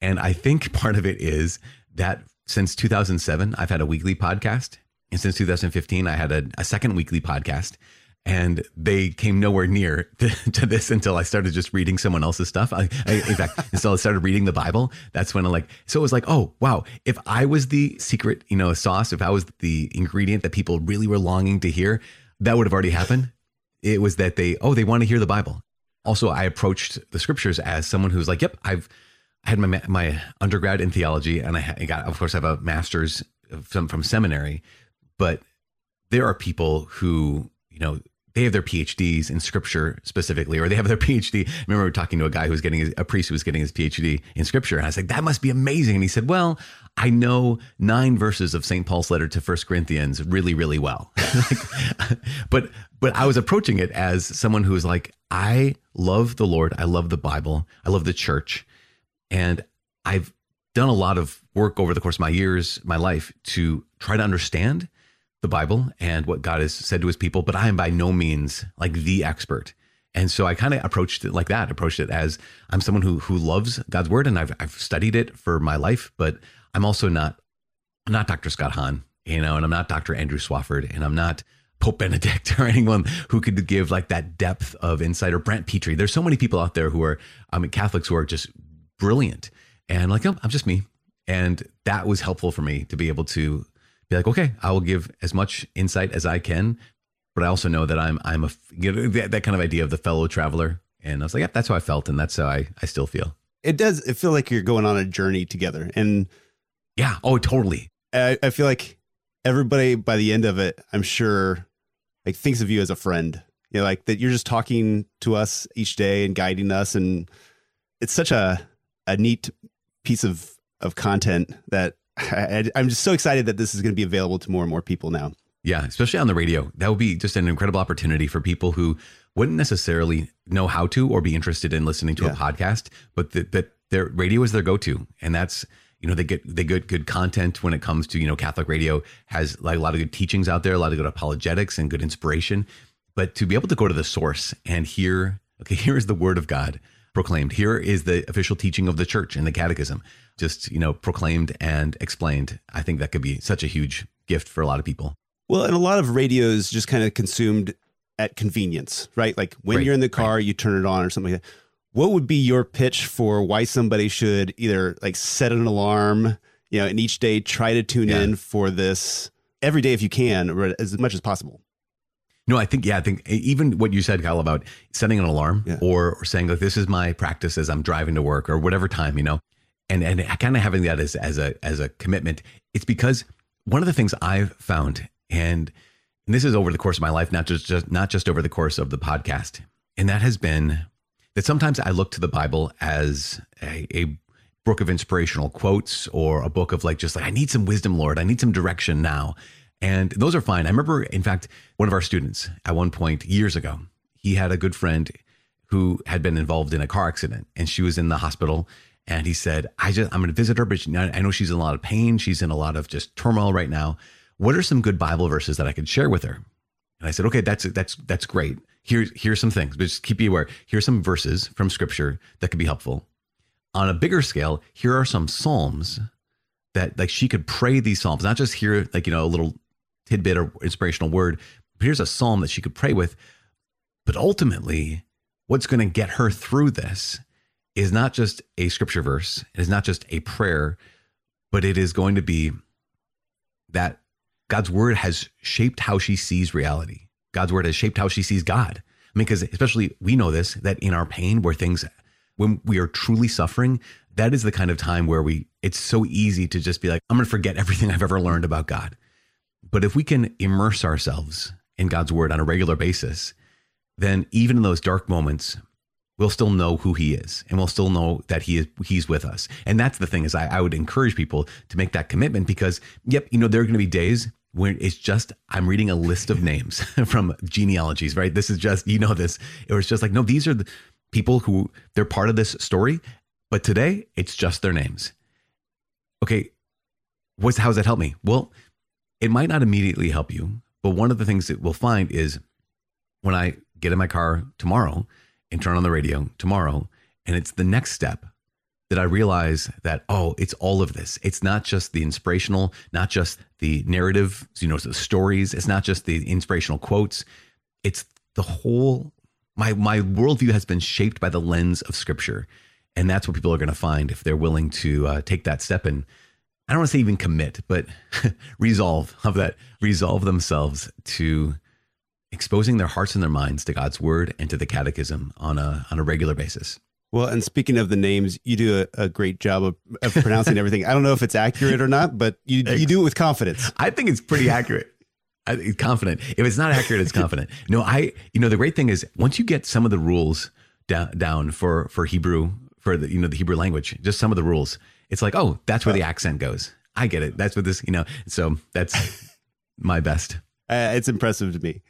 And I think *laughs* part of it is that since 2007 I've had a weekly podcast And since 2015, I had a, a second weekly podcast and they came nowhere near *laughs* to, to, this until I started just reading someone else's stuff. I, I, in fact, *laughs* until I started reading the Bible, that's when I like. So it was like, oh wow, if I was the secret, you know, sauce, if I was the ingredient that people really were longing to hear, that would have already happened. It was that they, oh, they want to hear the Bible. Also, I approached the scriptures as someone who's like, yep, I've I had my my undergrad in theology, and I got, of course, I have a master's from from seminary, but there are people who, you know, they have their PhDs in scripture specifically, or they have their PhD. I remember talking to a guy who was getting his, a priest who was getting his PhD in scripture. And I was like, that must be amazing. And he said, well, I know nine verses of St. Paul's letter to First Corinthians really, really well. *laughs* but, but I was approaching it as someone who was like, I love the Lord. I love the Bible. I love the church. And I've done a lot of work over the course of my years, my life to try to understand the Bible and what God has said to his people, but I am by no means like the expert. And so I kind of approached it like that, approached it as I'm someone who who loves God's word and I've I've studied it for my life, but I'm also not I'm not Dr. Scott Hahn, you know, and I'm not Dr. Andrew Swafford, and I'm not Pope Benedict *laughs* or anyone who could give like that depth of insight or Brant Pitre. There's so many people out there who are I mean Catholics who are just brilliant. And like, oh, I'm just me. And that was helpful for me to be able to be like, okay, I will give as much insight as I can, but I also know that I'm I'm a you know, that, that kind of idea of the fellow traveler. And I was like, yeah, that's how I felt, and that's how I I still feel. It does. It feel like you're going on a journey together, and yeah, oh, totally. I, I feel like everybody by the end of it, I'm sure, like thinks of you as a friend. You know, like that you're just talking to us each day and guiding us, and it's such a a neat piece of of content that I, I'm just so excited that this is going to be available to more and more people now. Yeah, especially on the radio. That would be just an incredible opportunity for people who wouldn't necessarily know how to or be interested in listening to yeah. a podcast, but that their radio is their go-to, and that's you know they get they get good content when it comes to you know Catholic radio has like a lot of good teachings out there, a lot of good apologetics and good inspiration. But to be able to go to the source and hear, okay, *laughs* here is the Word of God proclaimed. Here is the official teaching of the church in the catechism, just, you know, proclaimed and explained. I think that could be such a huge gift for a lot of people. Well, and a lot of radios just kind of consumed at convenience, right? Like when right, you're in the car, right. you turn it on or something like that. What would be your pitch for why somebody should either like set an alarm, you know, and each day try to tune yeah. in for this every day if you can, or as much as possible? No, I think yeah, I think even what you said, Kyle, about setting an alarm yeah. or, or saying like this is my practice as I'm driving to work or whatever time, you know, and and kind of having that as as a as a commitment. It's because one of the things I've found, and, and this is over the course of my life, not just, just not just over the course of the podcast, and that has been that sometimes I look to the Bible as a, a book of inspirational quotes or a book of like just like I need some wisdom, Lord, I need some direction now. And those are fine. I remember, in fact, one of our students at one point years ago, he had a good friend who had been involved in a car accident and she was in the hospital. And he said, I just, I'm going to visit her, but I know she's in a lot of pain. She's in a lot of just turmoil right now. What are some good Bible verses that I could share with her? And I said, okay, that's, that's, that's great. Here's, here's some things, but just keep you aware. Here's some verses from scripture that could be helpful. On a bigger scale, here are some Psalms that like she could pray these Psalms, not just hear like, you know, a little tidbit or inspirational word. But here's a psalm that she could pray with. But ultimately, what's going to get her through this is not just a scripture verse, it is not just a prayer, but it is going to be that God's word has shaped how she sees reality. God's word has shaped how she sees God. I mean, because especially we know this that in our pain, where things, when we are truly suffering, that is the kind of time where we, it's so easy to just be like, I'm going to forget everything I've ever learned about God. But if we can immerse ourselves in God's word on a regular basis, then even in those dark moments, we'll still know who he is and we'll still know that he is he's with us. And that's the thing is I, I would encourage people to make that commitment because yep, you know, there are going to be days where it's just I'm reading a list of names *laughs* from genealogies, right? This is just you know this. It was just like, no, these are the people who they're part of this story, but today it's just their names. Okay, what's how does that help me? Well, it might not immediately help you, but one of the things that we'll find is when I get in my car tomorrow and turn on the radio tomorrow, and it's the next step that I realize that, oh, it's all of this. It's not just the inspirational, not just the narrative, you know, the stories. It's not just the inspirational quotes. It's the whole, my, my worldview has been shaped by the lens of scripture. And that's what people are going to find if they're willing to uh, take that step and I don't want to say even commit, but *laughs* resolve of that, resolve themselves to exposing their hearts and their minds to God's word and to the catechism on a on a regular basis. Well, and speaking of the names, you do a, a great job of, of pronouncing everything. I don't know if it's accurate or not, but you you do it with confidence. I think it's pretty accurate. *laughs* I, confident. If it's not accurate, it's confident. No, I. You know, the great thing is once you get some of the rules down down for for Hebrew for the you know the Hebrew language, just some of the rules, it's like oh, that's where the accent goes. I get it. That's what this you know. So that's *laughs* my best. Uh, it's impressive to me.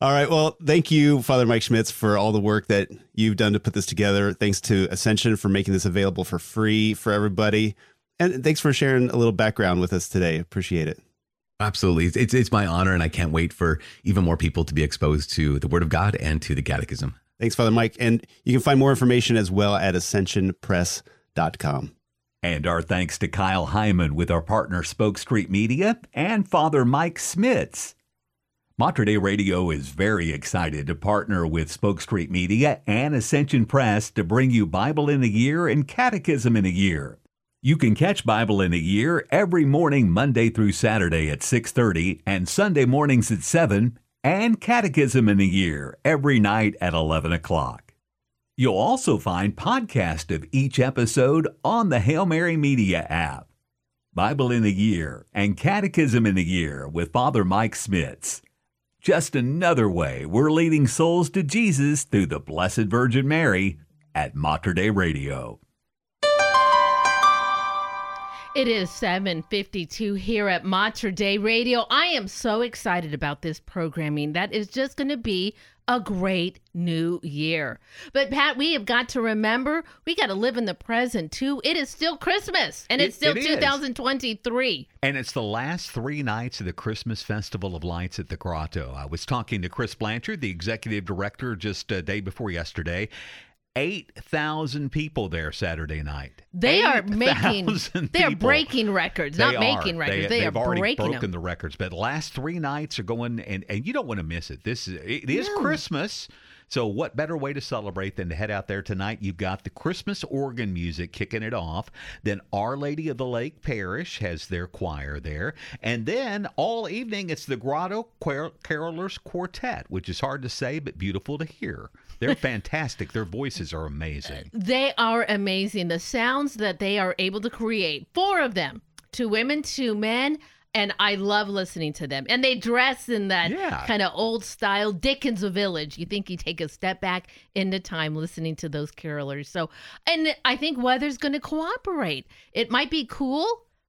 All right. Well, thank you, Father Mike Schmitz, for all the work that you've done to put this together. Thanks to Ascension for making this available for free for everybody. And thanks for sharing a little background with us today. Appreciate it. Absolutely. It's, it's my honor, and I can't wait for even more people to be exposed to the Word of God and to the Catechism. Thanks, Father Mike. And you can find more information as well at ascensionpress.com. And our thanks to Kyle Hyman with our partner Spoke Street Media and Father Mike Schmitz. Mater Dei Radio is very excited to partner with Spoke Street Media and Ascension Press to bring you Bible in a Year and Catechism in a Year. You can catch Bible in a Year every morning Monday through Saturday at 6:30 and Sunday mornings at 7 and Catechism in a Year every night at 11 o'clock. You'll also find podcast of each episode on the Hail Mary Media app. Bible in a Year and Catechism in a Year with Father Mike Schmitz. Just another way we're leading souls to Jesus through the Blessed Virgin Mary at Mater Dei Radio. It is 7:52 here at Mater Dei Radio. I am so excited about this programming. That is just going to be a great new year. But Pat, we have got to remember we got to live in the present too. It is still Christmas and it's It- still it is. 2023. And it's the last three nights of the Christmas Festival of Lights at the Grotto. I was talking to Chris Blanchard, the executive director, just a day before yesterday. 8,000 people there Saturday night. They are making they are people. breaking records, They not are. making records. They, have are already breaking broken them. the records. But last three nights are going, and, and you don't want to miss it. This is it is No. Christmas. So what better way to celebrate than to head out there tonight? You've got the Christmas organ music kicking it off. Then Our Lady of the Lake Parish has their choir there, and then all evening it's the Grotto Carolers Quartet, which is hard to say but beautiful to hear. They're fantastic. Their voices are amazing. They are amazing. The sounds that they are able to create, four of them, two women, two men. And I love listening to them. And they dress in that Yeah. kind of old style Dickens village. You think you take a step back into time listening to those carolers. So, and I think weather's going to cooperate. It might be cool,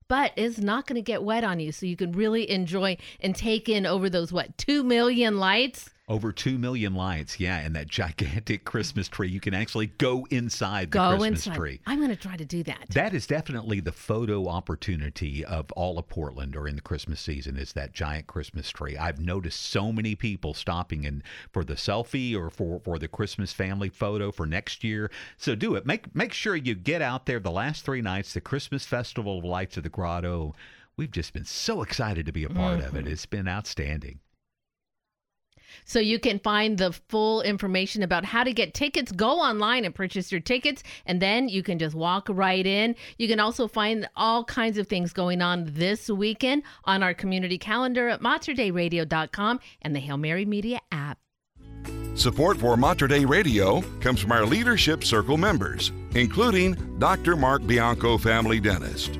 but it's not going to get wet on you. So you can really enjoy and take in over those, what, two million lights? Over 2 million lights, yeah, and that gigantic Christmas tree. You can actually go inside the Go Christmas inside. tree. I'm going to try to do that. That is definitely the photo opportunity of all of Portland during the Christmas season is that giant Christmas tree. I've noticed so many people stopping in for the selfie or for, for the Christmas family photo for next year. So do it. Make make sure you get out there the last three nights, the Christmas Festival of Lights of the Grotto. We've just been so excited to be a part of it. Mm-hmm. It's been outstanding. So you can find the full information about how to get tickets. Go online and purchase your tickets, and then you can just walk right in. You can also find all kinds of things going on this weekend on our community calendar at materdeiradio.com and the Hail Mary Media app. Support for Mater Dei Radio comes from our Leadership Circle members, including Dr. Mark Bianco, family dentist.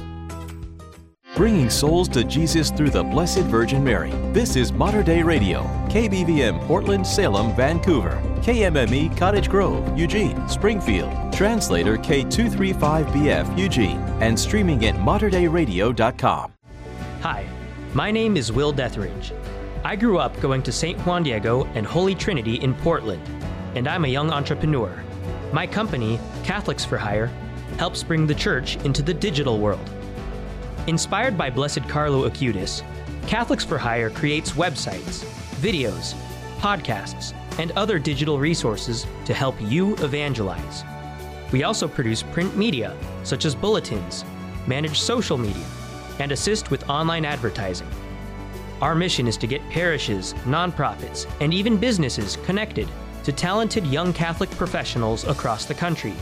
Bringing souls to Jesus through the Blessed Virgin Mary. This is Mater Dei Radio, KBVM Portland, Salem, Vancouver, KMME Cottage Grove, Eugene, Springfield, translator K235BF Eugene, and streaming at materdeiradio.com. Hi, my name is Will Detheridge. I grew up going to St. Juan Diego and Holy Trinity in Portland, and I'm a young entrepreneur. My company, Catholics for Hire, helps bring the church into the digital world. Inspired by Blessed Carlo Acutis, Catholics for Hire creates websites, videos, podcasts, and other digital resources to help you evangelize. We also produce print media, such as bulletins, manage social media, and assist with online advertising. Our mission is to get parishes, nonprofits, and even businesses connected to talented young Catholic professionals across the country.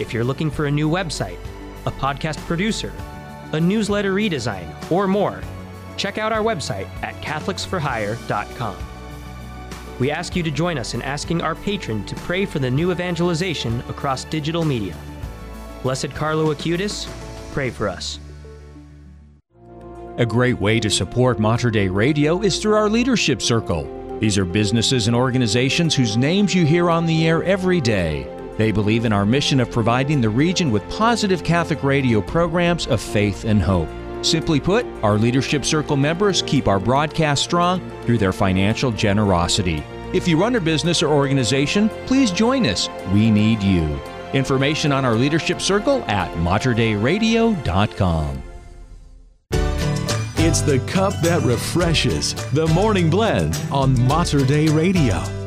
If you're looking for a new website, a podcast producer, a newsletter redesign, or more, check out our website at CatholicsForHire.com. We ask you to join us in asking our patron to pray for the new evangelization across digital media. Blessed Carlo Acutis, pray for us. A great way to support Mater Dei Radio is through our Leadership Circle. These are businesses and organizations whose names you hear on the air every day. They believe in our mission of providing the region with positive Catholic radio programs of faith and hope. Simply put, our Leadership Circle members keep our broadcast strong through their financial generosity. If you run a business or organization, please join us. We need you. Information on our Leadership Circle at materdeiradio.com. It's the cup that refreshes. The Morning Blend on Mater Dei Radio.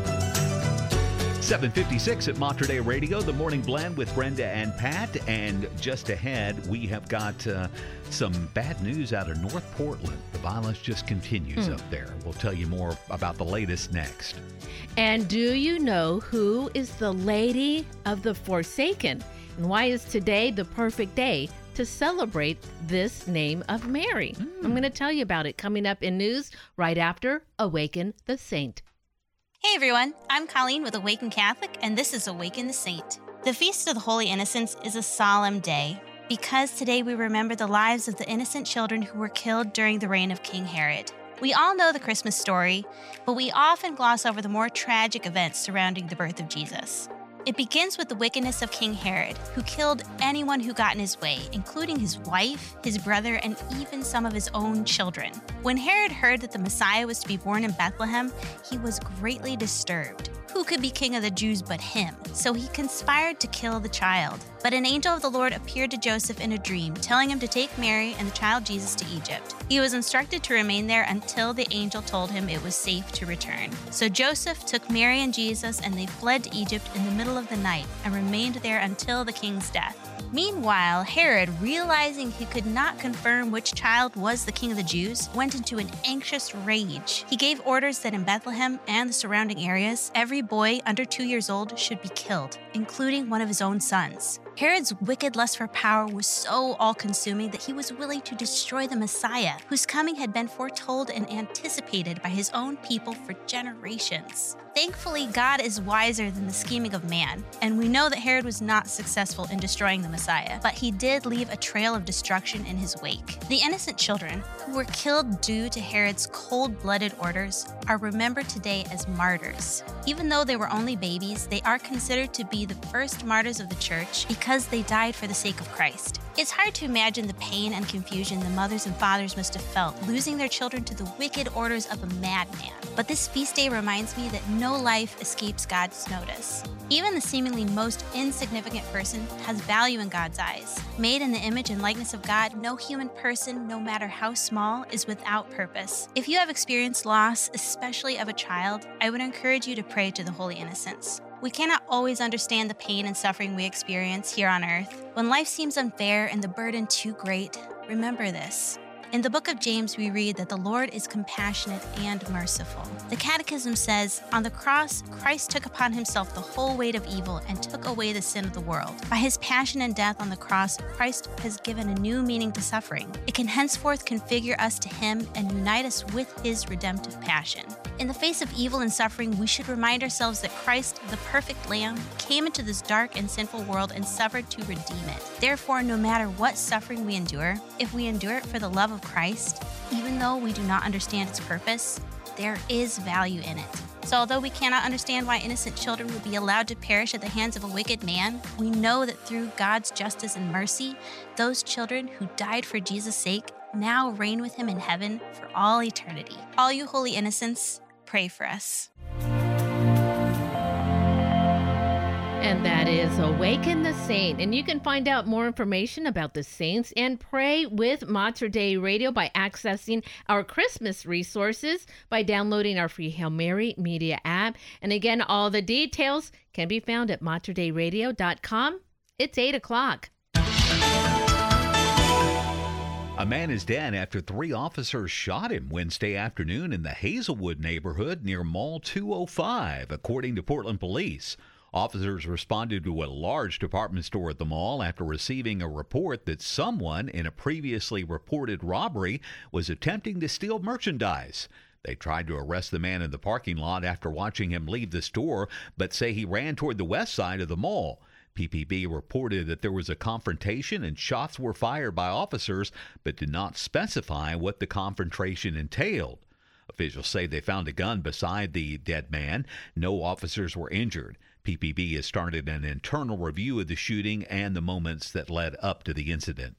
756 at Mater Dei Radio, the morning blend with Brenda and Pat. And just ahead, we have got uh, some bad news out of North Portland. The violence just continues Hmm. up there. We'll tell you more about the latest next. And do you know who is the Lady of the Forsaken? And why is today the perfect day to celebrate this name of Mary? I'm going to tell you about it coming up in news right after Awaken the Saint. Hey everyone, I'm Colleen with Awaken Catholic, and this is Awaken the Saint. The Feast of the Holy Innocents is a solemn day because today we remember the lives of the innocent children who were killed during the reign of King Herod. We all know the Christmas story, but we often gloss over the more tragic events surrounding the birth of Jesus. It begins with the wickedness of King Herod, who killed anyone who got in his way, including his wife, his brother, and even some of his own children. When Herod heard that the Messiah was to be born in Bethlehem, he was greatly disturbed. Who could be king of the Jews but him? So he conspired to kill the child. But an angel of the Lord appeared to Joseph in a dream, telling him to take Mary and the child Jesus to Egypt. He was instructed to remain there until the angel told him it was safe to return. So Joseph took Mary and Jesus and they fled to Egypt in the middle of the night and remained there until the king's death. Meanwhile, Herod, realizing he could not confirm which child was the king of the Jews, went into an anxious rage. He gave orders that in Bethlehem and the surrounding areas, every boy under two years old should be killed, including one of his own sons. Herod's wicked lust for power was so all consuming that he was willing to destroy the Messiah, whose coming had been foretold and anticipated by his own people for generations. Thankfully, God is wiser than the scheming of man, and we know that Herod was not successful in destroying the Messiah, but he did leave a trail of destruction in his wake. The innocent children, who were killed due to Herod's cold blooded orders, are remembered today as martyrs. Even though they were only babies, they are considered to be the first martyrs of the church because they died for the sake of Christ. It's hard to imagine the pain and confusion the mothers and fathers must have felt losing their children to the wicked orders of a madman. But this feast day reminds me that no life escapes God's notice. Even the seemingly most insignificant person has value in God's eyes. Made in the image and likeness of God, no human person, no matter how small, is without purpose. If you have experienced loss, especially of a child, I would encourage you to pray to the Holy Innocents. We cannot always understand the pain and suffering we experience here on earth. When life seems unfair and the burden too great, remember this. In the book of James, we read that the Lord is compassionate and merciful. The Catechism says, On the cross, Christ took upon himself the whole weight of evil and took away the sin of the world. By his passion and death on the cross, Christ has given a new meaning to suffering. It can henceforth configure us to him and unite us with his redemptive passion. In the face of evil and suffering, we should remind ourselves that Christ, the perfect Lamb, came into this dark and sinful world and suffered to redeem it. Therefore, no matter what suffering we endure, if we endure it for the love of Christ, even though we do not understand its purpose, there is value in it. So, although we cannot understand why innocent children would be allowed to perish at the hands of a wicked man, we know that through God's justice and mercy, those children who died for Jesus' sake now reign with him in heaven for all eternity. All you holy innocents, pray for us. And that is Awaken the Saint. And you can find out more information about the saints and pray with Mater Dei Radio by accessing our Christmas resources by downloading our free Hail Mary Media app. And again, all the details can be found at materdeiradio.com. It's 8 o'clock. A man is dead after three officers shot him Wednesday afternoon in the Hazelwood neighborhood near Mall 205, according to Portland police. Officers responded to a large department store at the mall after receiving a report that someone in a previously reported robbery was attempting to steal merchandise. They tried to arrest the man in the parking lot after watching him leave the store, but say he ran toward the west side of the mall. PPB reported that there was a confrontation and shots were fired by officers, but did not specify what the confrontation entailed. Officials say they found a gun beside the dead man. No officers were injured. PPB has started an internal review of the shooting and the moments that led up to the incident.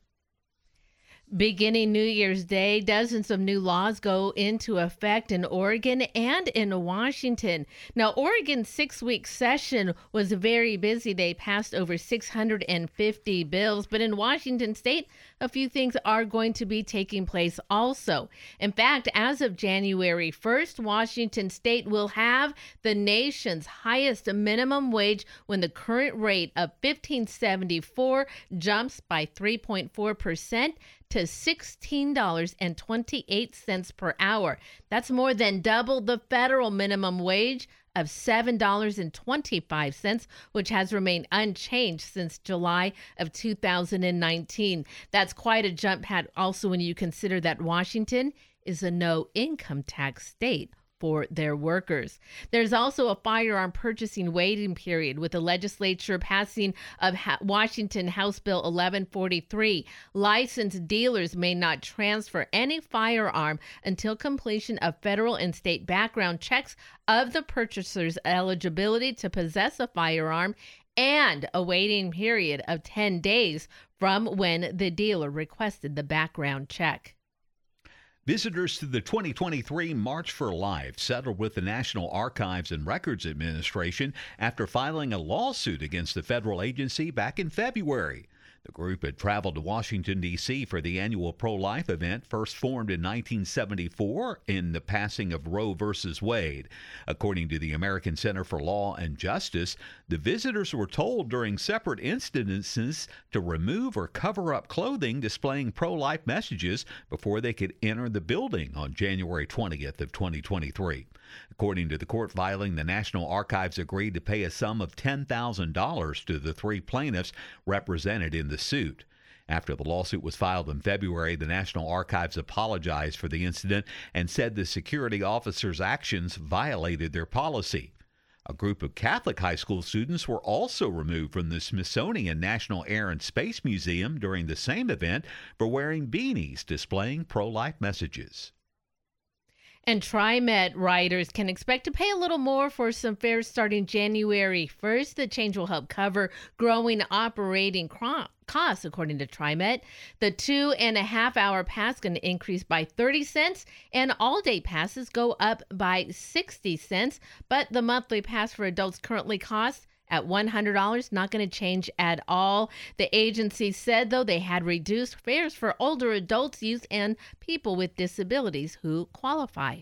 Beginning New Year's Day, dozens of new laws go into effect in Oregon and in Washington. Now, Oregon's six week session was very busy. They passed over 650 bills, but in Washington state, a few things are going to be taking place also. In fact, as of January 1st, Washington state will have the nation's highest minimum wage when the current rate of 1574 jumps by 3.4% to $16.28 per hour. That's more than double the federal minimum wage of $7.25, which has remained unchanged since July of 2019. That's quite a jump, Pat, also when you consider that Washington is a no income tax state for their workers. There's also a firearm purchasing waiting period with the legislature passing of ha- Washington House Bill 1143. Licensed dealers may not transfer any firearm until completion of federal and state background checks of the purchaser's eligibility to possess a firearm and a waiting period of 10 days from when the dealer requested the background check. Visitors to the 2023 March for Life settled with the National Archives and Records Administration after filing a lawsuit against the federal agency back in February. The group had traveled to Washington, D.C. for the annual pro life event, first formed in 1974 in the passing of Roe v. Wade. According to the American Center for Law and Justice, the visitors were told during separate instances to remove or cover up clothing displaying pro life messages before they could enter the building on January 20th of 2023. According to the court filing, the National Archives agreed to pay a sum of $10,000 to the three plaintiffs represented in the suit. After the lawsuit was filed in February, the National Archives apologized for the incident and said the security officers' actions violated their policy. A group of Catholic high school students were also removed from the Smithsonian National Air and Space Museum during the same event for wearing beanies displaying pro life messages. And TriMet riders can expect to pay a little more for some fares starting January 1st. The change will help cover growing operating costs, according to TriMet. The two and a half hour pass to increase by 30 cents, and all day passes go up by 60 cents. But the monthly pass for adults currently costs at $100, not going to change at all. The agency said, though, they had reduced fares for older adults, youth, and people with disabilities who qualify.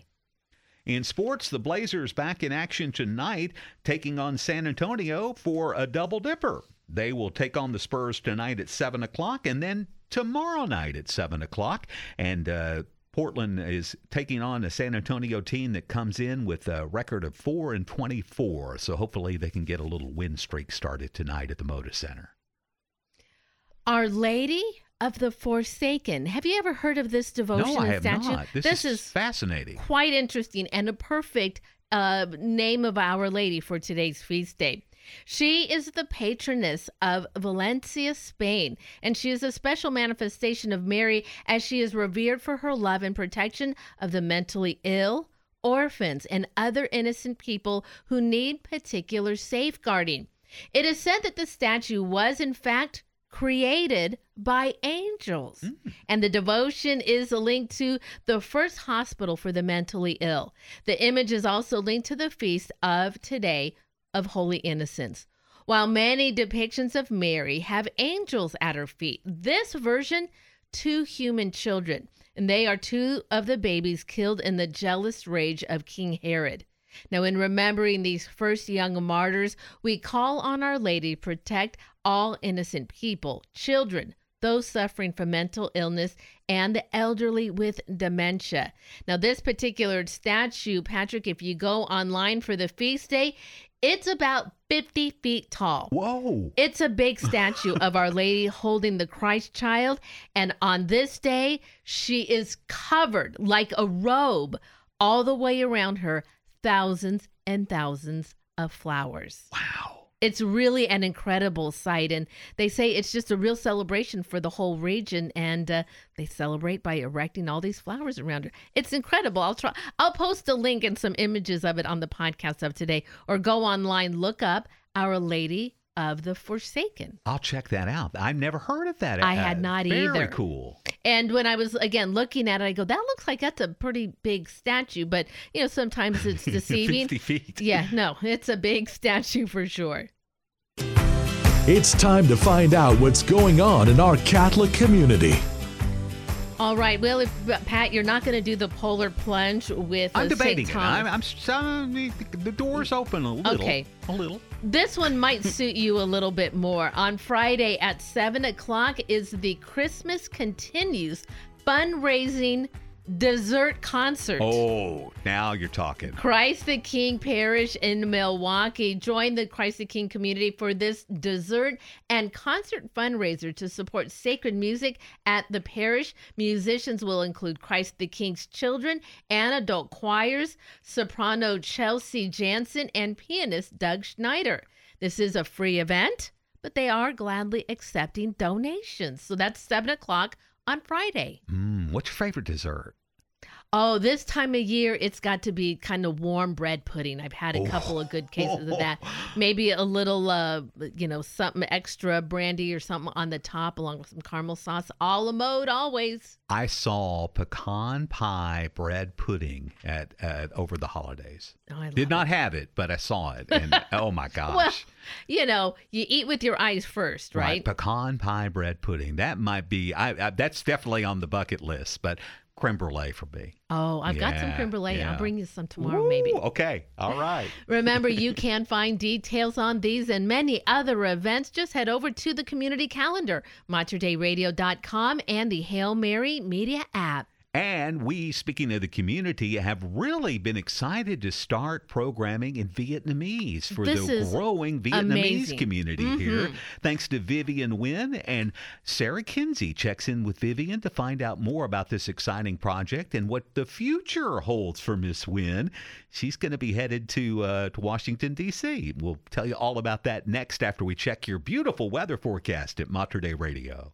In sports, the Blazers back in action tonight, taking on San Antonio for a double dipper. They will take on the Spurs tonight at 7 o'clock and then tomorrow night at 7 o'clock. And uh, Portland is taking on a San Antonio team that comes in with a record of 4 and 24. So hopefully they can get a little win streak started tonight at the Moda Center. Our Lady of the Forsaken. Have you ever heard of this devotion no, I have statue? Not. This, this is, is fascinating. Quite interesting and a perfect uh, name of Our Lady for today's feast day. She is the patroness of Valencia, Spain, and she is a special manifestation of Mary as she is revered for her love and protection of the mentally ill, orphans, and other innocent people who need particular safeguarding. It is said that the statue was, in fact, created by angels. Hmm. And the devotion is linked to the first hospital for the mentally ill. The image is also linked to the feast of today of Holy Innocents. While many depictions of Mary have angels at her feet, this version, two human children, and they are two of the babies killed in the jealous rage of King Herod. Now, in remembering these first young martyrs, we call on Our Lady to protect all innocent people, children, those suffering from mental illness, and the elderly with dementia. Now, this particular statue, Patrick, if you go online for the feast day, it's about 50 feet tall. Whoa. It's a big statue of Our Lady holding the Christ child. And on this day, she is covered like a robe all the way around her, thousands and thousands of flowers. Wow. It's really an incredible sight. And they say it's just a real celebration for the whole region. And uh, they celebrate by erecting all these flowers around her. It's incredible. I'll try, I'll post a link and some images of it on the podcast of today, or go online, look up Our Lady of the Forsaken. I'll check that out. I've never heard of that. I had Uh, not very either. Very cool. And when I was again looking at it, I go, that looks like that's a pretty big statue, but you know, sometimes it's *laughs* deceiving. 50 feet. Yeah, no, it's a big statue for sure. It's time to find out what's going on in our Catholic community. All right, well, if Pat, you're not going to do the polar plunge with I'm uh, debating it. I'm, I'm s- uh, the door's open a little. Okay. A little. This one might suit you a little bit more. On Friday at 7 o'clock is the Christmas Continues fundraising dessert concert. Oh, now you're talking. Christ the King Parish in Milwaukie. Join the Christ the King community for this dessert and concert fundraiser to support sacred music at the parish. Musicians will include Christ the King's children and adult choirs, soprano Chelsea Jansen, and pianist Doug Schneider. This is a free event, but they are gladly accepting donations. So that's 7 o'clock on Friday. Mm, what's your favorite dessert? Oh, this time of year, it's got to be kind of warm bread pudding. I've had a couple of good cases of that. *laughs* Maybe a little, uh, you know, something extra brandy or something on the top, along with some caramel sauce. All A la mode, always. I saw pecan pie bread pudding at uh, over the holidays. Oh, I Did not have it, but I saw it, and *laughs* oh my gosh! Well, you know, you eat with your eyes first, right? pecan pie bread pudding. That might be. I, I that's definitely on the bucket list, but creme brulee for me. Oh, I've got some Yeah, creme brulee. yeah. I'll bring you some tomorrow, maybe. Okay, all right. *laughs* Remember, you can find details on these and many other events. Just head over to the community calendar, materdeiradio.com, and the Hail Mary Media app. And we, speaking of the community, have really been excited to start programming in Vietnamese for This the growing Vietnamese amazing. community here. Mhm. Thanks to Vivian Nguyen and Sarah Kinsey checks in with Vivian to find out more about this exciting project and what the future holds for Miss Nguyen. She's going to be headed to uh, to Washington D.C. We'll tell you all about that next after we check your beautiful weather forecast at Mater Dei Radio.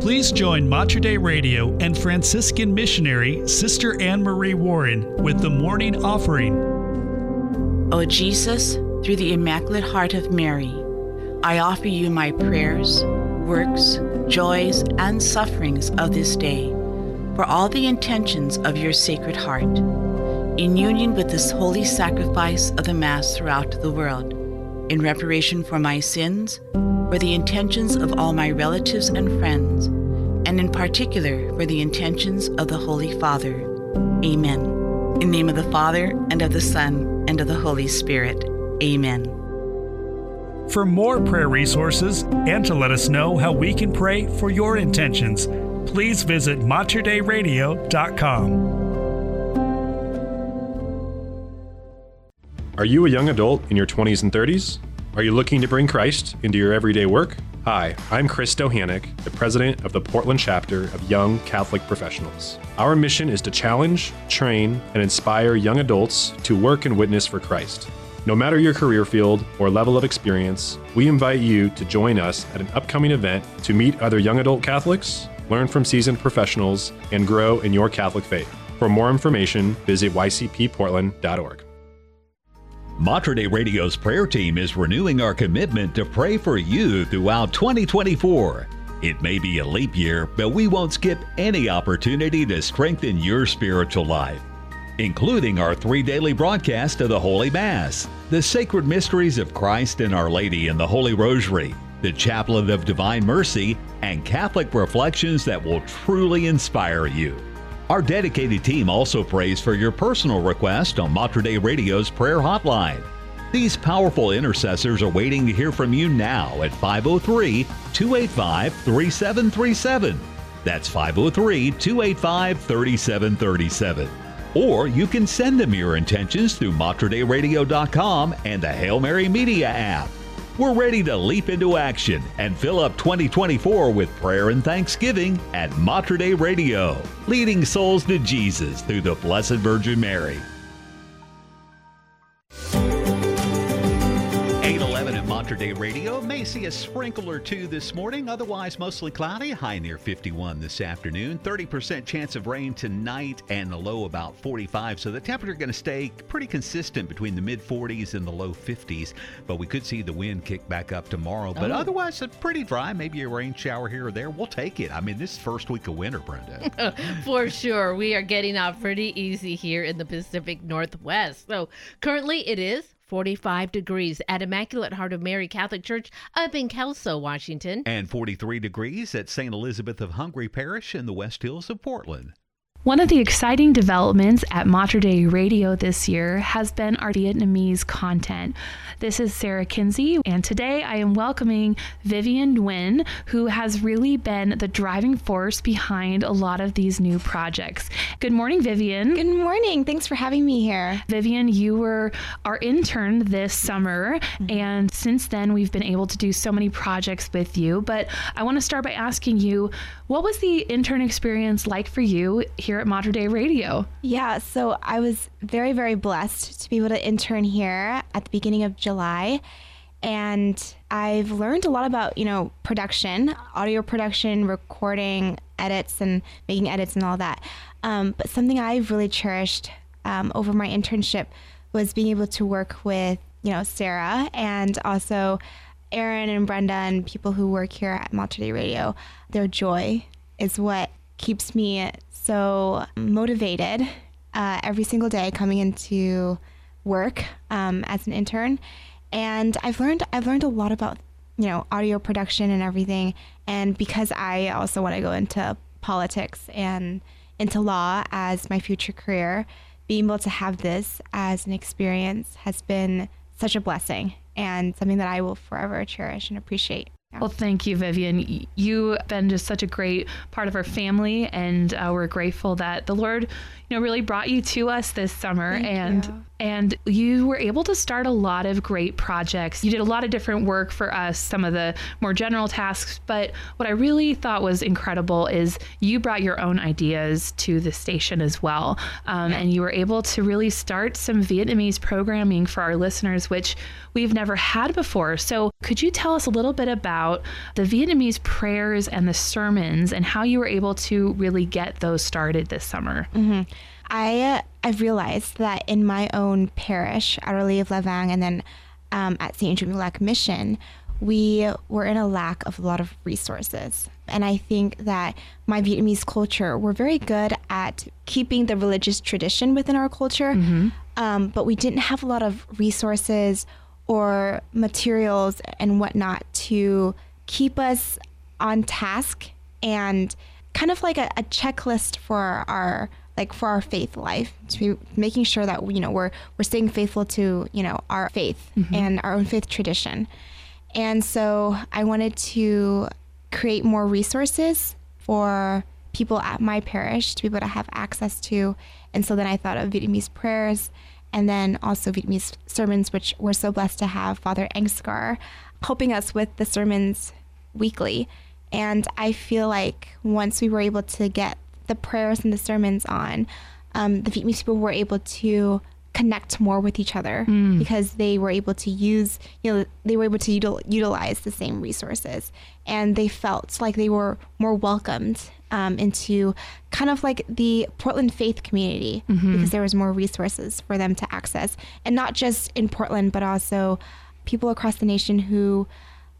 Please join Mater Dei Radio and Franciscan missionary Sister Anne Marie Warren with the morning offering. O Jesus, through the Immaculate Heart of Mary, I offer you my prayers, works, joys, and sufferings of this day for all the intentions of your Sacred Heart, in union with this holy sacrifice of the Mass throughout the world, in reparation for my sins, for the intentions of all my relatives and friends, and in particular for the intentions of the Holy Father. Amen. In the name of the Father, and of the Son, and of the Holy Spirit. Amen. For more prayer resources and to let us know how we can pray for your intentions, please visit materdeiradio.com. Are you a young adult in your 20s and 30s? Are you looking to bring Christ into your everyday work? Hi, I'm Chris Dohanik, the president of the Portland chapter of Young Catholic Professionals. Our mission is to challenge, train, and inspire young adults to work and witness for Christ. No matter your career field or level of experience, we invite you to join us at an upcoming event to meet other young adult Catholics, learn from seasoned professionals, and grow in your Catholic faith. For more information, visit ycpportland.org. Mater Dei Radio's prayer team is renewing our commitment to pray for you throughout 2024. It may be a leap year, but we won't skip any opportunity to strengthen your spiritual life, including our three daily broadcasts of the Holy Mass, the sacred mysteries of Christ and Our Lady in the Holy Rosary, the Chaplet of Divine Mercy, and Catholic reflections that will truly inspire you. Our dedicated team also prays for your personal request on Mater Dei Radio's prayer hotline. These powerful intercessors are waiting to hear from you now at 503 285 3737. That's 503 285 3737. Or you can send them your intentions through materdeiradio.com and the Hail Mary Media app. We're ready to leap into action and fill up 2024 with prayer and thanksgiving at Mater Dei Radio, leading souls to Jesus through the Blessed Virgin Mary. 811 at Radio. May see a sprinkle or two this morning, otherwise mostly cloudy. High near 51 this afternoon. 30% chance of rain tonight and the low about 45. So the temperature going to stay pretty consistent between the mid 40s and the low 50s. But we could see the wind kick back up tomorrow. But Oh. otherwise, it's pretty dry. Maybe a rain shower here or there. We'll take it. I mean, this is first week of winter, Brenda. *laughs* For sure. We are getting off pretty easy here in the Pacific Northwest. So currently it is 45 degrees at Immaculate Heart of Mary Catholic Church up in Kelso, Washington. and 43 degrees at St. Elizabeth of Hungary Parish in the West Hills of Portland. One of the exciting developments at Mater Dei Radio this year has been our Vietnamese content. This is Sarah Kinsey, and today I am welcoming Vivian Nguyen, who has really been the driving force behind a lot of these new projects. Good morning, Vivian. Good morning. Thanks for having me here. Vivian, you were our intern this summer, mm-hmm. and since then we've been able to do so many projects with you. But I want to start by asking you, what was the intern experience like for you here at Mater Dei Radio? Yeah, so I was very, very blessed to be able to intern here at the beginning of July. And I've learned a lot about, you know, production, audio production, recording, edits, and making edits and all that. Um, but something I've really cherished um, over my internship was being able to work with, you know, Sarah and also Aaron and Brenda and people who work here at Mater Dei Radio. Their joy is what keeps me so motivated uh, every single day coming into work um, as an intern. And I've learned I've learned a lot about you know audio production and everything. And because I also want to go into politics and into law as my future career, being able to have this as an experience has been such a blessing and something that I will forever cherish and appreciate. Well, thank you, Vivian. You've been just such a great part of our family, and uh, we're grateful that the Lord, you know, really brought you to us this summer, Thank and you. and you were able to start a lot of great projects. You did a lot of different work for us, some of the more general tasks, but what I really thought was incredible is you brought your own ideas to the station as well, um, and you were able to really start some Vietnamese programming for our listeners, which we've never had before. So, could you tell us a little bit about the Vietnamese prayers and the sermons and how you were able to really get those started this summer? hmm I uh, I've realized that in my own parish, Lady of La Vang, and then um, at St. Andrew Mission, we were in a lack of a lot of resources. And I think that my Vietnamese culture, we're very good at keeping the religious tradition within our culture, um, but we didn't have a lot of resources or materials and whatnot to keep us on task and kind of like a, a checklist for our like for our faith life to be making sure that you know we're we're staying faithful to you know our faith Mhm. and our own faith tradition and so i wanted to create more resources for people at my parish to be able to have access to and so then i thought of vietnamese prayers and then also Vietnamese sermons, which we're so blessed to have Father Engskar helping us with the sermons weekly. And I feel like once we were able to get the prayers and the sermons on, um, the Vietnamese people were able to connect more with each other Mm. because they were able to use, you know, they were able to util- utilize the same resources and they felt like they were more welcomed um, into kind of like the Portland faith community Mhm. because there was more resources for them to access. And not just in Portland, but also people across the nation who,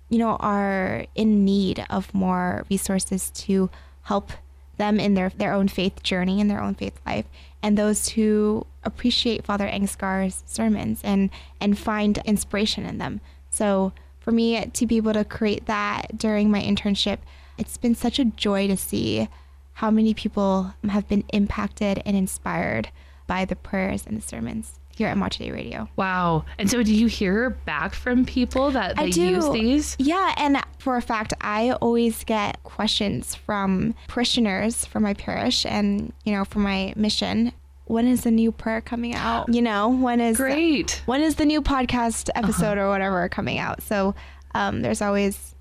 you know, are in need of more resources to help them in their, their own faith journey and their own faith life. And those who appreciate Father Engskar's sermons and, and find inspiration in them. So for me to be able to create that during my internship, it's been such a joy to see how many people have been impacted and inspired by the prayers and the sermons here at Mater Dei Radio. Wow. And so do you hear back from people that, do. use these? Yeah, and for a fact, I always get questions from parishioners from my parish and you know from my mission. When is the new prayer coming out? You know, when is great? When is the new podcast episode Uh-huh. or whatever coming out? So um, there's always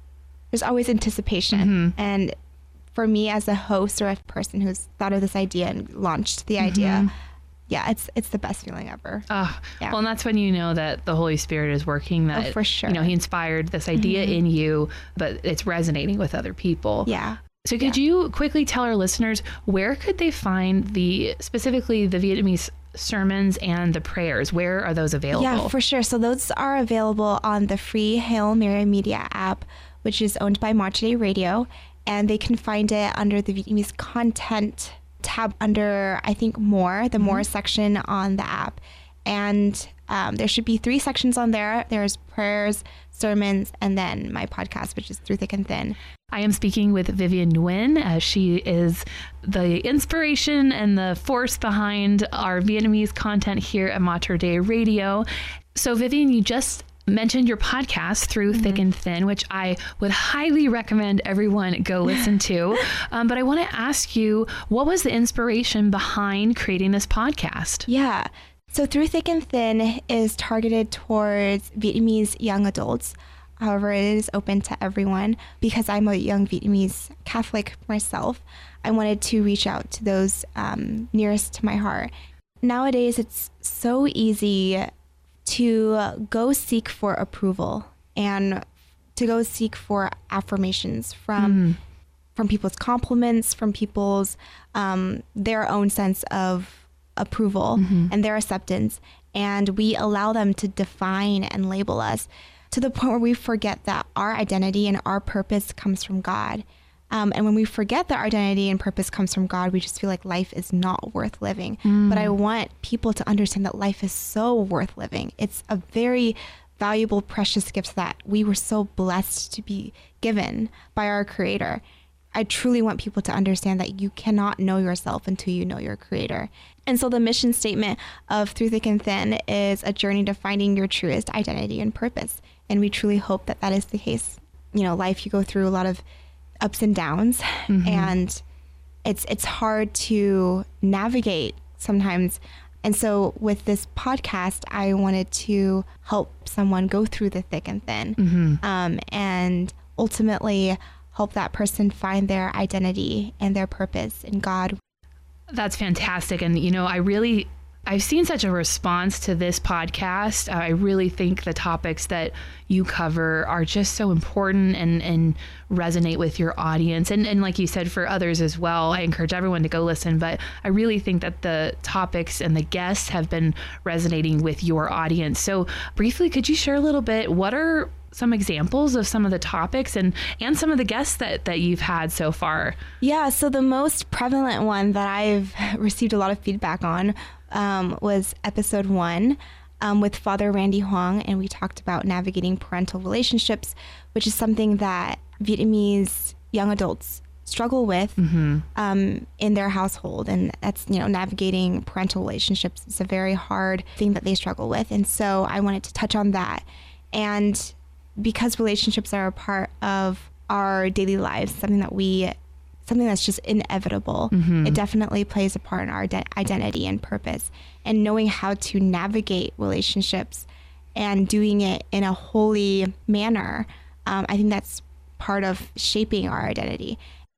there's always anticipation, Mm-hmm. and for me as a host or a person who's thought of this idea and launched the idea, Mhm. Yeah, it's it's the best feeling ever. Uh, Yeah. Well, and that's when you know that the Holy Spirit is working. That Oh, for sure. You know, He inspired this idea Mhm. in you, but it's resonating with other people. Yeah. So could you quickly tell our listeners where could they find the specifically the Vietnamese sermons and the prayers? Where are those available? Yeah, for sure. So those are available on the free Hail Mary Media app, which is owned by Mater Dei Radio, and they can find it under the Vietnamese content tab under I think more, the more section on the app, and um, there should be three sections on there. There's prayers, sermons, and then my podcast, which is Through Thick and Thin. I am speaking with Vivian Nguyen. Uh, she is the inspiration and the force behind our Vietnamese content here at Mater Dei Radio. So, Vivian, you just mentioned your podcast through thick and thin which i would highly recommend everyone go listen to *laughs* um, but i want to ask you what was the inspiration behind creating this podcast Yeah. So Through Thick and Thin is targeted towards Vietnamese young adults. However, it is open to everyone. Because I'm a young Vietnamese Catholic myself, I wanted to reach out to those um, nearest to my heart. Nowadays, it's so easy to go seek for approval and to go seek for affirmations from from people's compliments, from people's um, their own sense of approval and their acceptance, and we allow them to define and label us to the point where we forget that our identity and our purpose comes from God. Um, and when we forget that our identity and purpose comes from God, we just feel like life is not worth living. But I want people to understand that life is so worth living. It's a very valuable, precious gift that we were so blessed to be given by our Creator. I truly want people to understand that you cannot know yourself until you know your creator. And so the mission statement of Through Thick and Thin is a journey to finding your truest identity and purpose. And we truly hope that that is the case. You know, life you go through a lot of ups and downs Mhm. and it's it's hard to navigate sometimes. And so with this podcast, I wanted to help someone go through the thick and thin Mhm. um, and ultimately help that person find their identity and their purpose in God. That's fantastic. And, you know, I really, I've seen such a response to this podcast. I really think the topics that you cover are just so important and, and resonate with your audience. And, and like you said, for others as well, I encourage everyone to go listen. But I really think that the topics and the guests have been resonating with your audience. So, briefly, could you share a little bit? What are some examples of some of the topics and, and some of the guests that, that you've had so far? Yeah, so the most prevalent one that I've *laughs* received a lot of feedback on um, was episode one um, with Father Randy Huang, and we talked about navigating parental relationships, which is something that Vietnamese young adults struggle with Mm-hmm. um, in their household, and that's you know navigating parental relationships is a very hard thing that they struggle with, and so I wanted to touch on that, and because relationships are a part of our daily lives, something that we something that's just inevitable. Mhm. It definitely plays a part in our de- identity and purpose. And knowing how to navigate relationships and doing it in a holy manner, um, I think that's part of shaping our identity.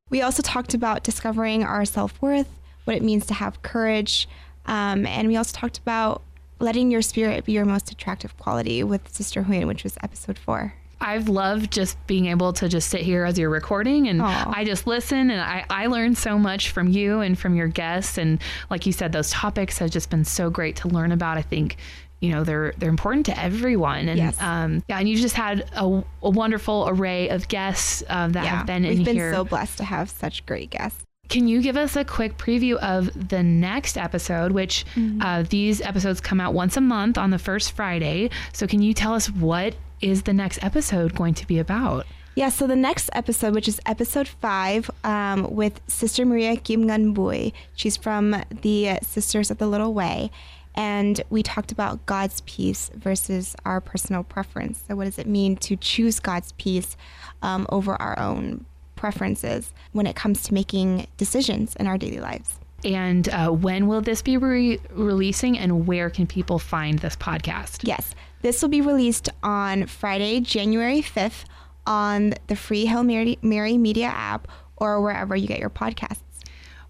We also talked about discovering our self worth, what it means to have courage, um, and we also talked about letting your spirit be your most attractive quality with Sister Huyen, which was episode four. I've loved just being able to just sit here as you're recording and I just listen and I, I learned so much from you and from your guests. And like you said those topics have just been so great to learn about. I think you know they're they're important to everyone. And Yes. um yeah and you just had a, a wonderful array of guests uh, that have been in we've been here. so blessed to have such great guests. Can you give us a quick preview of the next episode, which uh, these episodes come out once a month on the first Friday? So, can you tell us what is the next episode going to be about? Yeah, so the next episode, which is episode five, um, with Sister Maria Kim Ngan Bui. She's from the Sisters of the Little Way. And we talked about God's peace versus our personal preference. So, what does it mean to choose God's peace um, over our own preferences when it comes to making decisions in our daily lives? And uh, when will this be re- releasing, and where can people find this podcast? Yes, this will be released on Friday, January 5th on the free Hail Mary, Mary Media app or wherever you get your podcasts.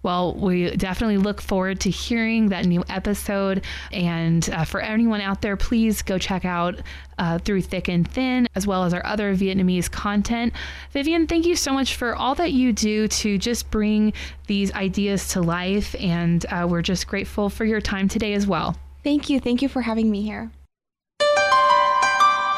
Well, we definitely look forward to hearing that new episode. And uh, for anyone out there, please go check out uh, Through Thick and Thin, as well as our other Vietnamese content. Vivian, thank you so much for all that you do to just bring these ideas to life. And uh, we're just grateful for your time today as well. Thank you. Thank you for having me here.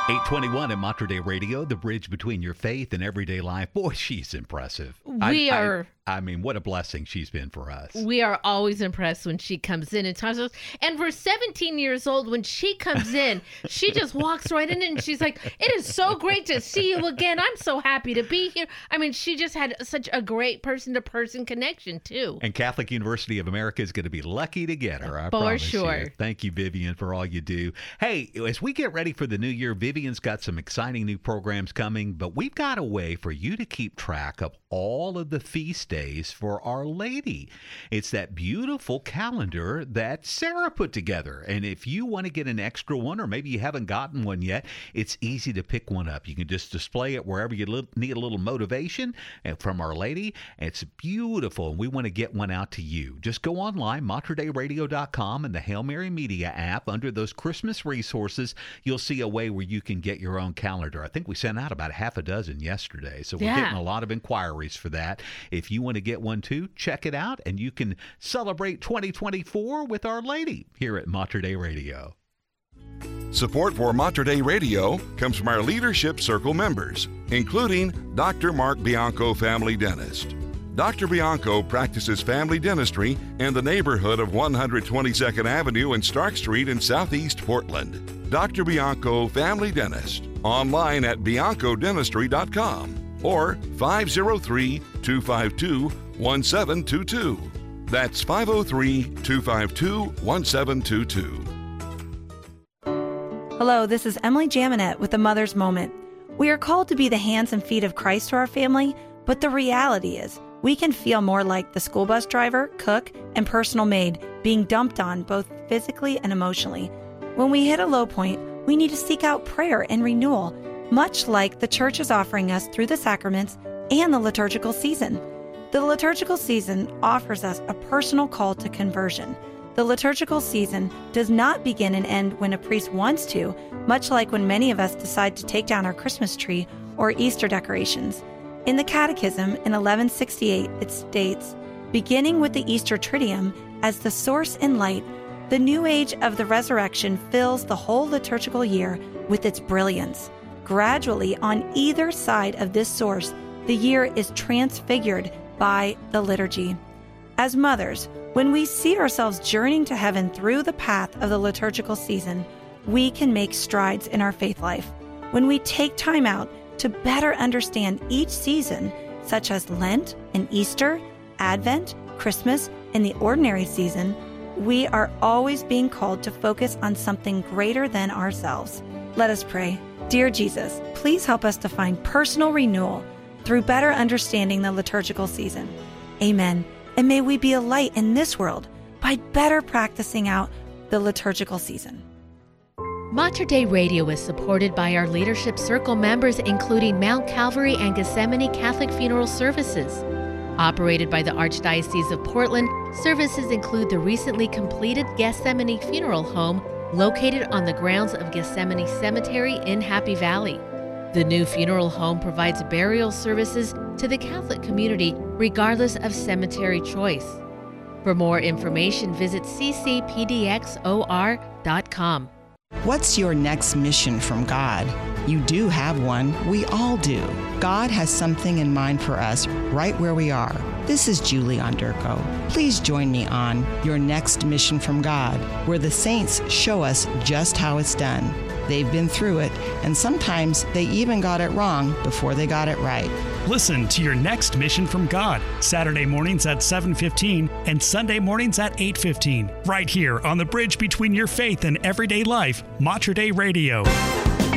821 at Mater Dei Radio, the bridge between your faith and everyday life. Boy, she's impressive. We I, are- I, mean, what a blessing she's been for us. We are always impressed when she comes in and talks to us. And for 17 years old, when she comes in, she just *laughs* walks right in and she's like, It is so great to see you again. I'm so happy to be here. I mean, she just had such a great person to person connection, too. And Catholic University of America is going to be lucky to get her. I For sure. You. Thank you, Vivian, for all you do. Hey, as we get ready for the new year, Vivian's got some exciting new programs coming, but we've got a way for you to keep track of all of the feast days for Our Lady. It's that beautiful calendar that Sarah put together. And if you want to get an extra one, or maybe you haven't gotten one yet, it's easy to pick one up. You can just display it wherever you li- need a little motivation and from Our Lady. It's beautiful, and we want to get one out to you. Just go online, materdeiradio.com, and the Hail Mary Media app. Under those Christmas resources, you'll see a way where you can get your own calendar. I think we sent out about half a dozen yesterday, so we're Yeah. getting a lot of inquiries for that. If you want to get one too, check it out, and you can celebrate 2024 with Our Lady here at Mater Dei Radio. Support for Mater Dei Radio comes from our Leadership Circle members, including Dr. Mark Bianco, family dentist. Dr. Bianco practices family dentistry in the neighborhood of 122nd Avenue and Stark Street in Southeast Portland. Dr. Bianco, family dentist, online at biancodentistry.com or 503 252 1722. That's 503 252 1722. Hello, this is Emily Jaminet with the Mother's Moment. We are called to be the hands and feet of Christ to our family, but the reality is we can feel more like the school bus driver, cook, and personal maid being dumped on both physically and emotionally. When we hit a low point, we need to seek out prayer and renewal, much like the church is offering us through the sacraments and the liturgical season. The liturgical season offers us a personal call to conversion. The liturgical season does not begin and end when a priest wants to, much like when many of us decide to take down our Christmas tree or Easter decorations. In the Catechism in 1168, it states Beginning with the Easter Triduum as the source and light, the new age of the resurrection fills the whole liturgical year with its brilliance. Gradually, on either side of this source, the year is transfigured by the liturgy. As mothers, when we see ourselves journeying to heaven through the path of the liturgical season, we can make strides in our faith life. When we take time out to better understand each season, such as Lent and Easter, Advent, Christmas, and the ordinary season, we are always being called to focus on something greater than ourselves. Let us pray. Dear Jesus, please help us to find personal renewal through better understanding the liturgical season. Amen. And may we be a light in this world by better practicing out the liturgical season. Mater Dei Radio is supported by our Leadership Circle members, including Mount Calvary and Gethsemane Catholic Funeral Services. Operated by the Archdiocese of Portland, services include the recently completed Gethsemane Funeral Home located on the grounds of Gethsemane Cemetery in Happy Valley. The new funeral home provides burial services to the Catholic community regardless of cemetery choice. For more information, visit ccpdxor.com. What's your next mission from God? You do have one. We all do. God has something in mind for us right where we are. This is Julie Onderko. Please join me on Your Next Mission from God, where the saints show us just how it's done. They've been through it, and sometimes they even got it wrong before they got it right. Listen to your next mission from God, Saturday mornings at 7:15 and Sunday mornings at 8:15, right here on the bridge between your faith and everyday life, Mater Dei Radio.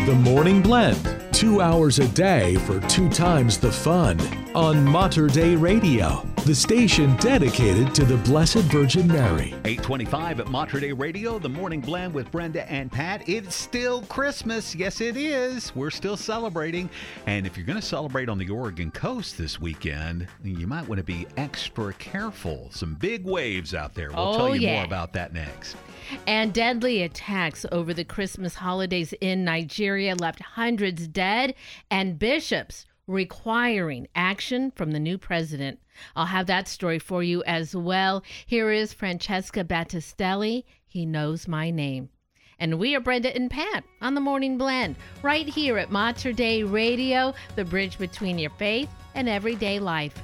The Morning Blend, two hours a day for two times the fun on Mater Dei Radio, the station dedicated to the Blessed Virgin Mary. 825 at Mater Dei Radio, the morning blend with Brenda and Pat. It's still Christmas. Yes, it is. We're still celebrating. And if you're going to celebrate on the Oregon coast this weekend, you might want to be extra careful. Some big waves out there. We'll Oh, tell you yeah. more about that next. And deadly attacks over the Christmas holidays in Nigeria left hundreds dead and bishops requiring action from the new president. I'll have that story for you as well. Here is Francesca Battistelli. He knows my name. And we are Brenda and Pat on the Morning Blend, right here at Mater Dei Radio, the bridge between your faith and everyday life.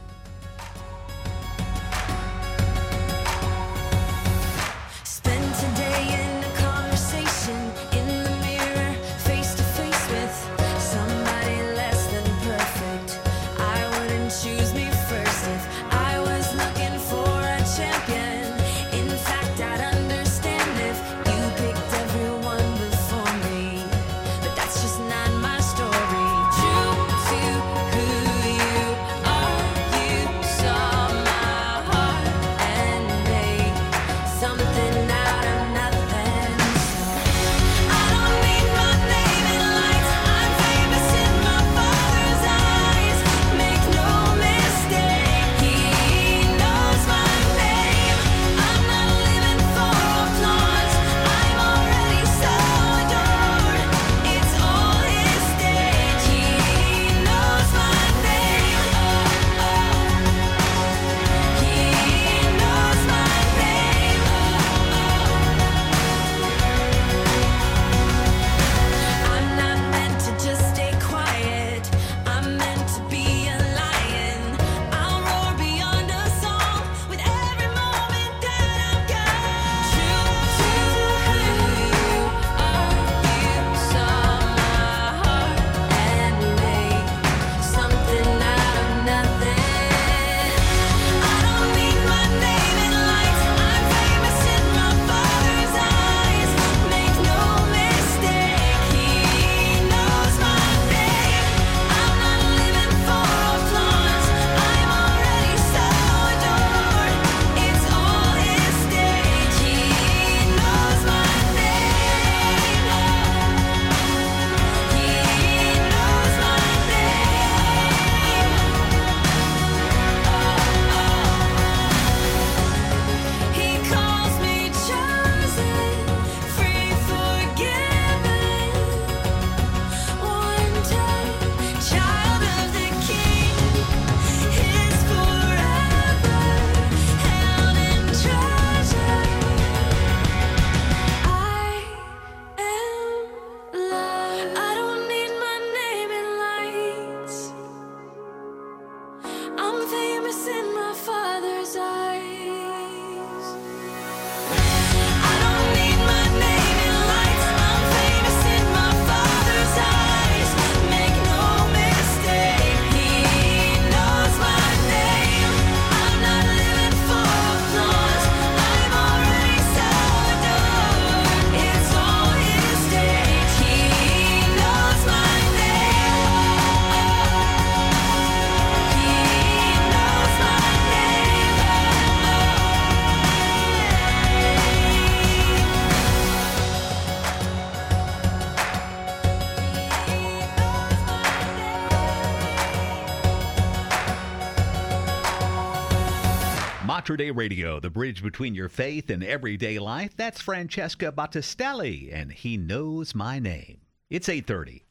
Mater Dei Radio, the bridge between your faith and everyday life. That's Francesca Battistelli, and he knows my name. It's 8:30.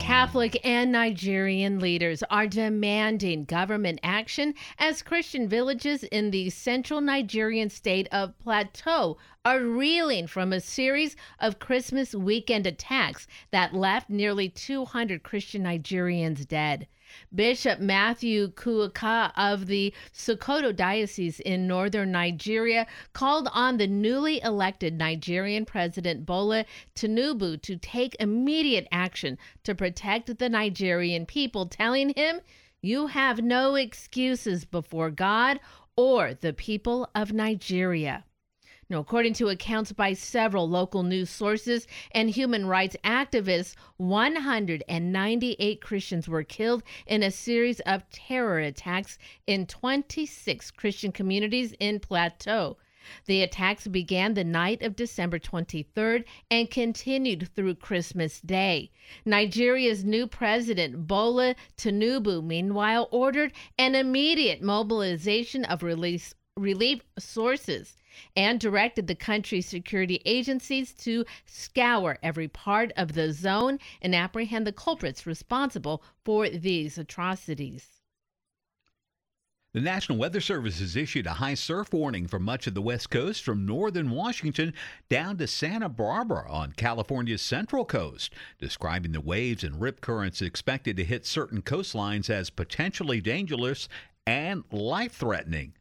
Catholic and Nigerian leaders are demanding government action as Christian villages in the central Nigerian state of Plateau are reeling from a series of Christmas weekend attacks that left nearly 200 Christian Nigerians dead. Bishop Matthew Kukah of the Sokoto Diocese in northern Nigeria called on the newly elected Nigerian President Bola Tinubu to take immediate action to protect the Nigerian people, telling him, You have no excuses before God or the people of Nigeria. According to accounts by several local news sources and human rights activists, 198 Christians were killed in a series of terror attacks in 26 Christian communities in Plateau. The attacks began the night of December 23rd and continued through Christmas Day. Nigeria's new president, Bola Tinubu, meanwhile, ordered an immediate mobilization of relief sources and directed the country's security agencies to scour every part of the zone and apprehend the culprits responsible for these atrocities. The National Weather Service has issued a high surf warning for much of the West Coast from northern Washington down to Santa Barbara on California's central coast, describing the waves and rip currents expected to hit certain coastlines as potentially dangerous and life threatening.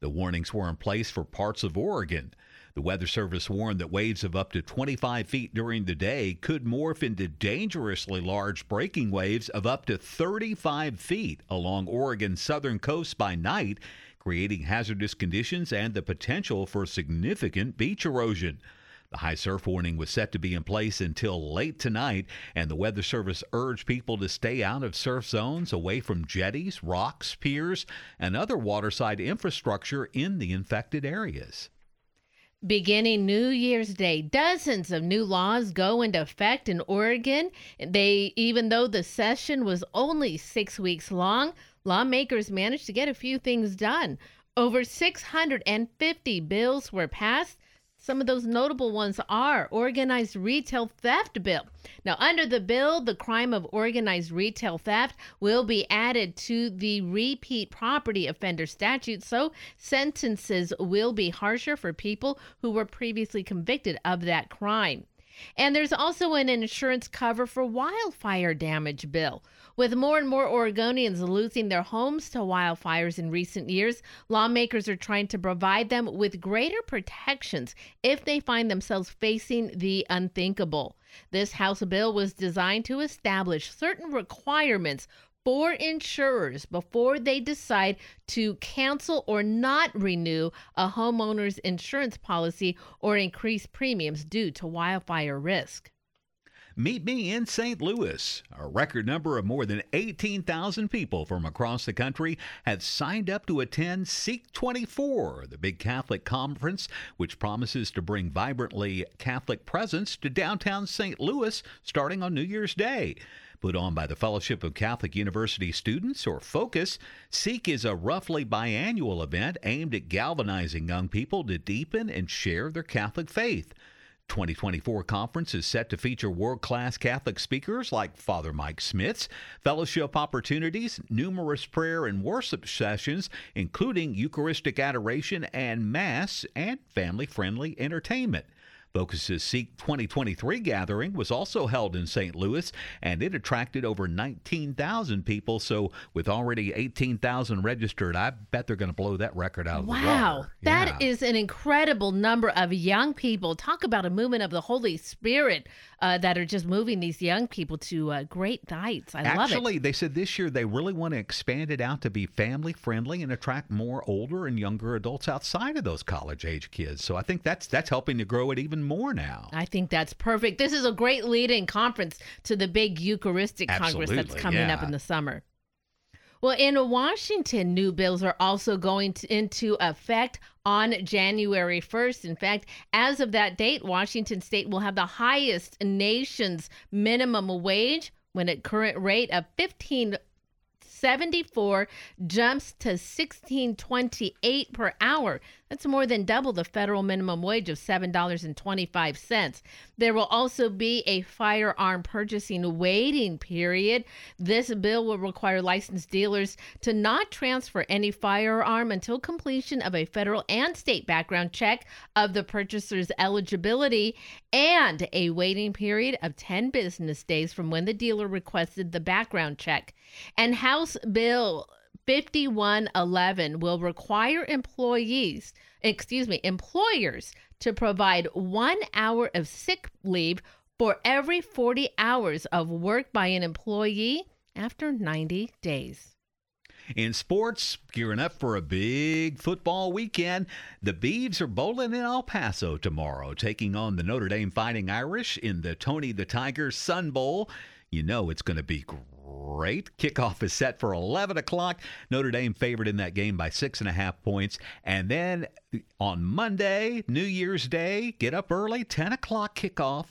The warnings were in place for parts of Oregon. The Weather Service warned that waves of up to 25 feet during the day could morph into dangerously large breaking waves of up to 35 feet along Oregon's southern coast by night, creating hazardous conditions and the potential for significant beach erosion. The high surf warning was set to be in place until late tonight, and the Weather Service urged people to stay out of surf zones away from jetties, rocks, piers, and other waterside infrastructure in the infected areas. Beginning New Year's Day, dozens of new laws go into effect in Oregon. They even though the session was only 6 weeks long, lawmakers managed to get a few things done. Over 650 bills were passed. Some of those notable ones are organized retail theft bill. Now, under the bill, the crime of organized retail theft will be added to the repeat property offender statute, so sentences will be harsher for people who were previously convicted of that crime. And there's also an insurance cover for wildfire damage bill. With more and more Oregonians losing their homes to wildfires in recent years, lawmakers are trying to provide them with greater protections if they find themselves facing the unthinkable. This House bill was designed to establish certain requirements for insurers before they decide to cancel or not renew a homeowner's insurance policy or increase premiums due to wildfire risk. Meet me in St. Louis. A record number of more than 18,000 people from across the country have signed up to attend Seek 24, the big Catholic conference, which promises to bring vibrantly Catholic presence to downtown St. Louis starting on New Year's Day. Put on by the Fellowship of Catholic University Students, or FOCUS, Seek is a roughly biannual event aimed at galvanizing young people to deepen and share their Catholic faith. 2024 conference is set to feature world-class Catholic speakers like Father Mike Schmitz, fellowship opportunities, numerous prayer and worship sessions, including Eucharistic adoration and Mass, and family-friendly entertainment. Focus's Seek 2023 gathering was also held in St. Louis, and it attracted over 19,000 people. So, with already 18,000 registered, I bet they're going to blow that record out of the Wow, that Yeah. is an incredible number of young people. Talk about a movement of the Holy Spirit uh, that are just moving these young people to uh, great heights. I love it. Actually, they said this year they really want to expand it out to be family friendly and attract more older and younger adults outside of those college age kids. So I think that's that's helping to grow it even more now. I think that's perfect. This is a great lead-in conference to the big Eucharistic Congress that's Absolutely, coming up in the summer. Well, in Washington, new bills are also going to, into effect on January 1st. In fact, as of that date, Washington state will have the highest nation's minimum wage when at current rate of 15 74 jumps to 1628 per hour. That's more than double the federal minimum wage of $7.25. There will also be a firearm purchasing waiting period. This bill will require licensed dealers to not transfer any firearm until completion of a federal and state background check of the purchaser's eligibility and a waiting period of 10 business days from when the dealer requested the background check. And House Bill 5111 will require employees, excuse me, employers to provide one hour of sick leave for every 40 hours of work by an employee after 90 days. In sports, gearing up for a big football weekend, the Beavs are bowling in El Paso tomorrow, taking on the Notre Dame Fighting Irish in the Tony the Tiger Sun Bowl. You know it's going to be great. Kickoff is set for 11 o'clock. Notre Dame favored in that game by six and a half points. And then on Monday, New Year's Day, get up early, 10 o'clock kickoff.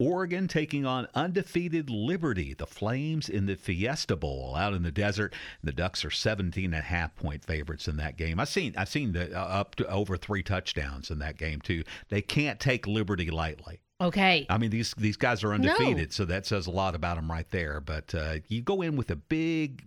Oregon taking on undefeated Liberty, the Flames in the Fiesta Bowl out in the desert. The Ducks are 17 and a half point favorites in that game. I've seen I've seen the uh, up to over 3 touchdowns in that game too. They can't take Liberty lightly. Okay. I mean these these guys are undefeated, so that says a lot about them right there. But uh, you go in with a big,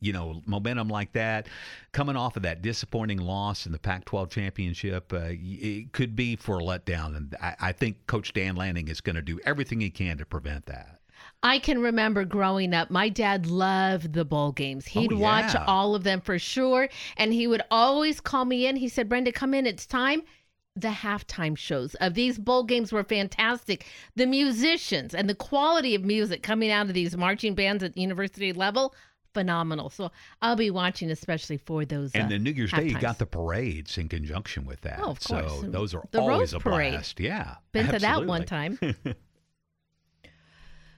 you know, momentum like that, coming off of that disappointing loss in the Pac-12 championship, uh, it could be for a letdown. And I, I think Coach Dan Lanning is going to do everything he can to prevent that. I can remember growing up, my dad loved the bowl games. He'd Oh, watch all of them for sure. And he would always call me in. He said, Brenda, come in. It's time. The halftime shows of these bowl games were fantastic. The musicians and the quality of music coming out of these marching bands at university level, phenomenal. So I'll be watching, especially for those. And uh, then New Year's Day, you got the parades in conjunction with that. Oh, of so course. those are The always Rose a Parade. blast. Yeah. Been to that one time. *laughs*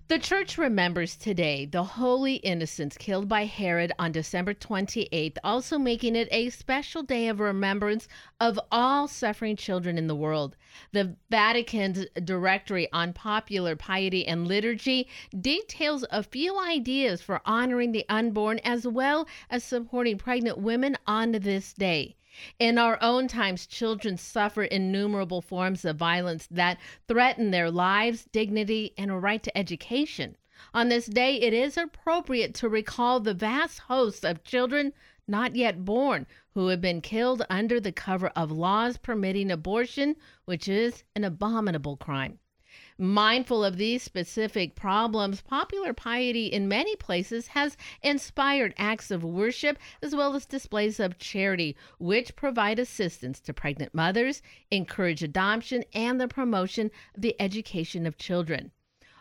The church remembers today the holy innocents killed by Herod on December 28th, also making it a special day of remembrance of all suffering children in the world. The Vatican's Directory on Popular Piety and Liturgy details a few ideas for honoring the unborn as well as supporting pregnant women on this day. In our own times, children suffer innumerable forms of violence that threaten their lives, dignity, and a right to education. On this day, it is appropriate to recall the vast hosts of children not yet born who have been killed under the cover of laws permitting abortion, which is an abominable crime. Mindful of these specific problems, popular piety in many places has inspired acts of worship as well as displays of charity, which provide assistance to pregnant mothers, encourage adoption, and the promotion of the education of children.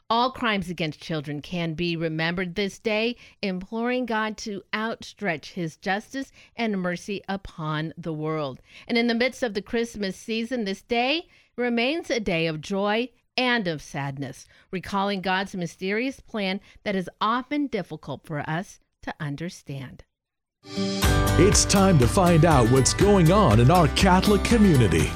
All crimes against children can be remembered this day, imploring God to outstretch his justice and mercy upon the world. And in the midst of the Christmas season, this day remains a day of joy and of sadness, recalling God's mysterious plan that is often difficult for us to understand. It's time to find out what's going on in our Catholic community.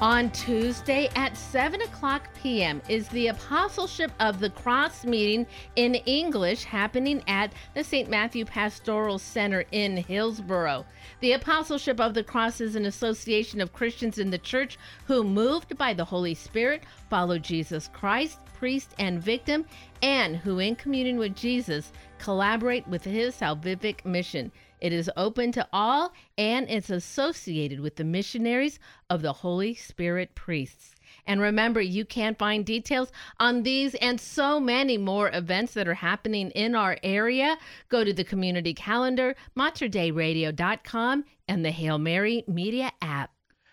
On Tuesday at 7 o'clock p.m. is the Apostleship of the Cross meeting in English happening at the St. Matthew Pastoral Center in Hillsboro. The Apostleship of the Cross is an association of Christians in the church who, moved by the Holy Spirit, follow Jesus Christ, priest and victim, and who, in communion with Jesus, collaborate with his salvific mission. It is open to all and it's associated with the missionaries of the Holy Spirit priests. And remember, you can find details on these and so many more events that are happening in our area. Go to the community calendar, materdeiradio.com, and the Hail Mary Media app.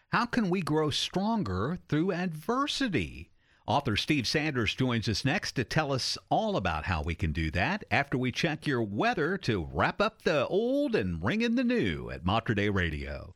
How can we grow stronger through adversity? Author Steve Sanders joins us next to tell us all about how we can do that after we check your weather to wrap up the old and ring in the new at Mater Dei Radio.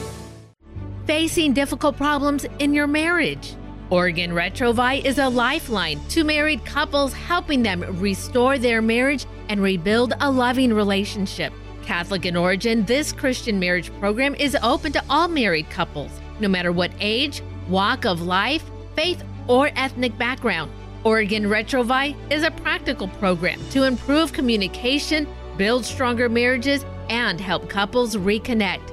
Facing difficult problems in your marriage. Oregon Retrouvaille is a lifeline to married couples, helping them restore their marriage and rebuild a loving relationship. Catholic in origin, this Christian marriage program is open to all married couples, no matter what age, walk of life, faith, or ethnic background. Oregon Retrouvaille is a practical program to improve communication, build stronger marriages, and help couples reconnect.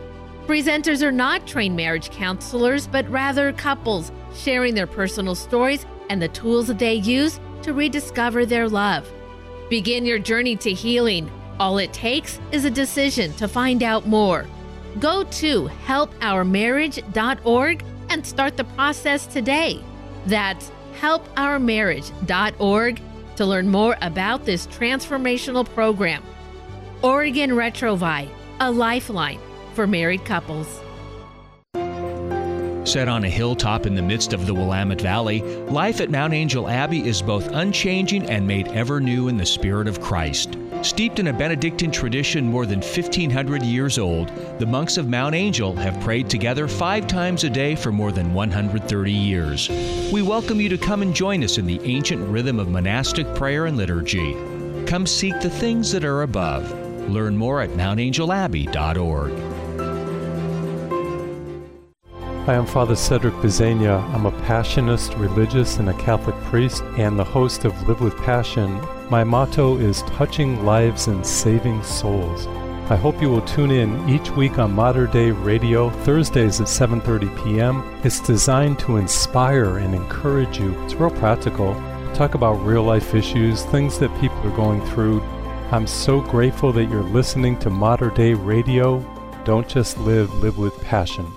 Presenters are not trained marriage counselors, but rather couples sharing their personal stories and the tools that they use to rediscover their love. Begin your journey to healing. All it takes is a decision to find out more. Go to helpourmarriage.org and start the process today. That's helpourmarriage.org to learn more about this transformational program. Oregon Retrouvaille, a lifeline for married couples. Set on a hilltop in the midst of the Willamette Valley, life at Mount Angel Abbey is both unchanging and made ever new in the Spirit of Christ. Steeped in a Benedictine tradition more than 1,500 years old, the monks of Mount Angel have prayed together five times a day for more than 130 years. We welcome you to come and join us in the ancient rhythm of monastic prayer and liturgy. Come seek the things that are above. Learn more at mountangelabbey.org. Hi, I'm Father Cedric Pisegna. I'm a Passionist, religious, and a Catholic priest, and the host of Live with Passion. My motto is touching lives and saving souls. I hope you will tune in each week on Mater Dei Radio, Thursdays at 7:30 p.m. It's designed to inspire and encourage you. It's real practical. Talk about real life issues, things that people are going through. I'm so grateful that you're listening to Mater Dei Radio. Don't just live, live with passion.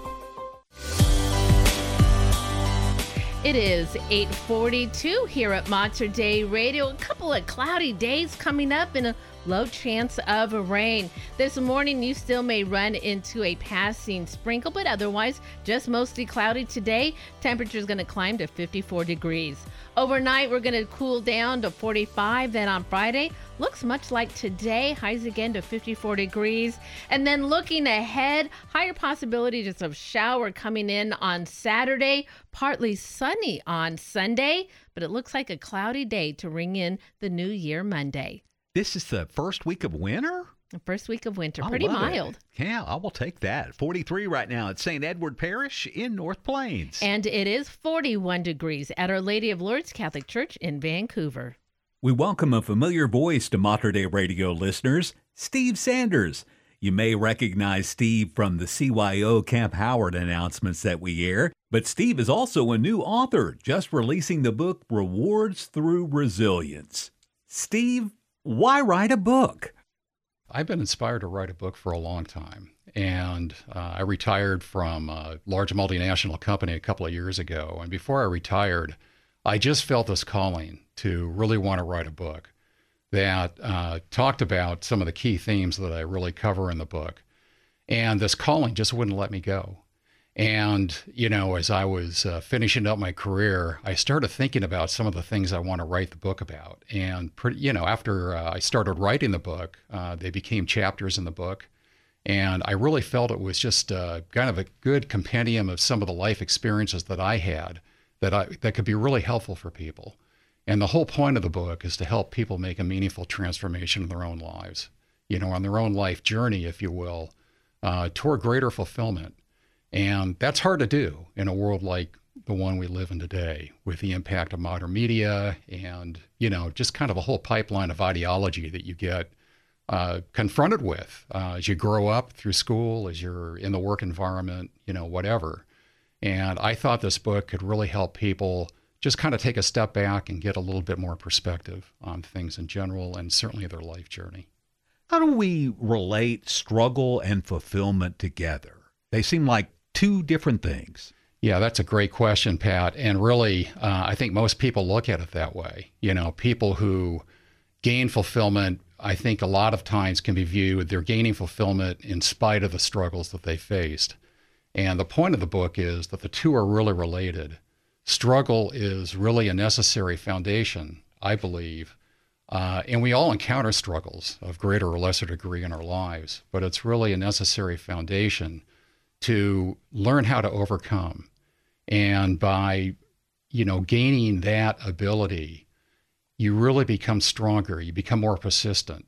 It is 842 here at Mater Dei Radio. A couple of cloudy days coming up and a low chance of rain. This morning, you still may run into a passing sprinkle, but otherwise, just mostly cloudy today. Temperature is going to climb to 54 degrees. Overnight, we're going to cool down to 45. Then on Friday, looks much like today, highs again to 54 degrees. And then looking ahead, higher possibility just of shower coming in on Saturday, partly sunny on Sunday, but it looks like a cloudy day to ring in the new year Monday. This is the first week of winter? The first week of winter, I pretty love it. mild. Yeah, I will take that. 43 right now at St. Edward Parish in North Plains. And it is 41 degrees at Our Lady of Lourdes Catholic Church in Vancouver. We welcome a familiar voice to Mater Dei Radio listeners, Steve Sanders. You may recognize Steve from the CYO Camp Howard announcements that we air, but Steve is also a new author, just releasing the book Rewards Through Resilience. Steve, why write a book? I've been inspired to write a book for a long time. And uh, I retired from a large multinational company a couple of years ago. And before I retired, I just felt this calling to really want to write a book that uh, talked about some of the key themes that I really cover in the book. And this calling just wouldn't let me go. And, you know, as I was uh, finishing up my career, I started thinking about some of the things I want to write the book about. And, pretty, you know, after uh, I started writing the book, uh, they became chapters in the book. And I really felt it was just uh, kind of a good compendium of some of the life experiences that I had that, I, that could be really helpful for people. And the whole point of the book is to help people make a meaningful transformation in their own lives, you know, on their own life journey, if you will, uh, toward greater fulfillment. And that's hard to do in a world like the one we live in today with the impact of modern media and, you know, just kind of a whole pipeline of ideology that you get uh, confronted with uh, as you grow up through school, as you're in the work environment, you know, whatever. And I thought this book could really help people just kind of take a step back and get a little bit more perspective on things in general and certainly their life journey. How do we relate struggle and fulfillment together? They seem like two different things. Yeah, that's a great question, Pat. And really, uh, I think most people look at it that way. You know, people who gain fulfillment, I think a lot of times can be viewed, they're gaining fulfillment in spite of the struggles that they faced. And the point of the book is that the two are really related. Struggle is really a necessary foundation, I believe, Uh, and we all encounter struggles of greater or lesser degree in our lives, but it's really a necessary foundation to learn how to overcome. And by, you know, gaining that ability, you really become stronger. You become more persistent.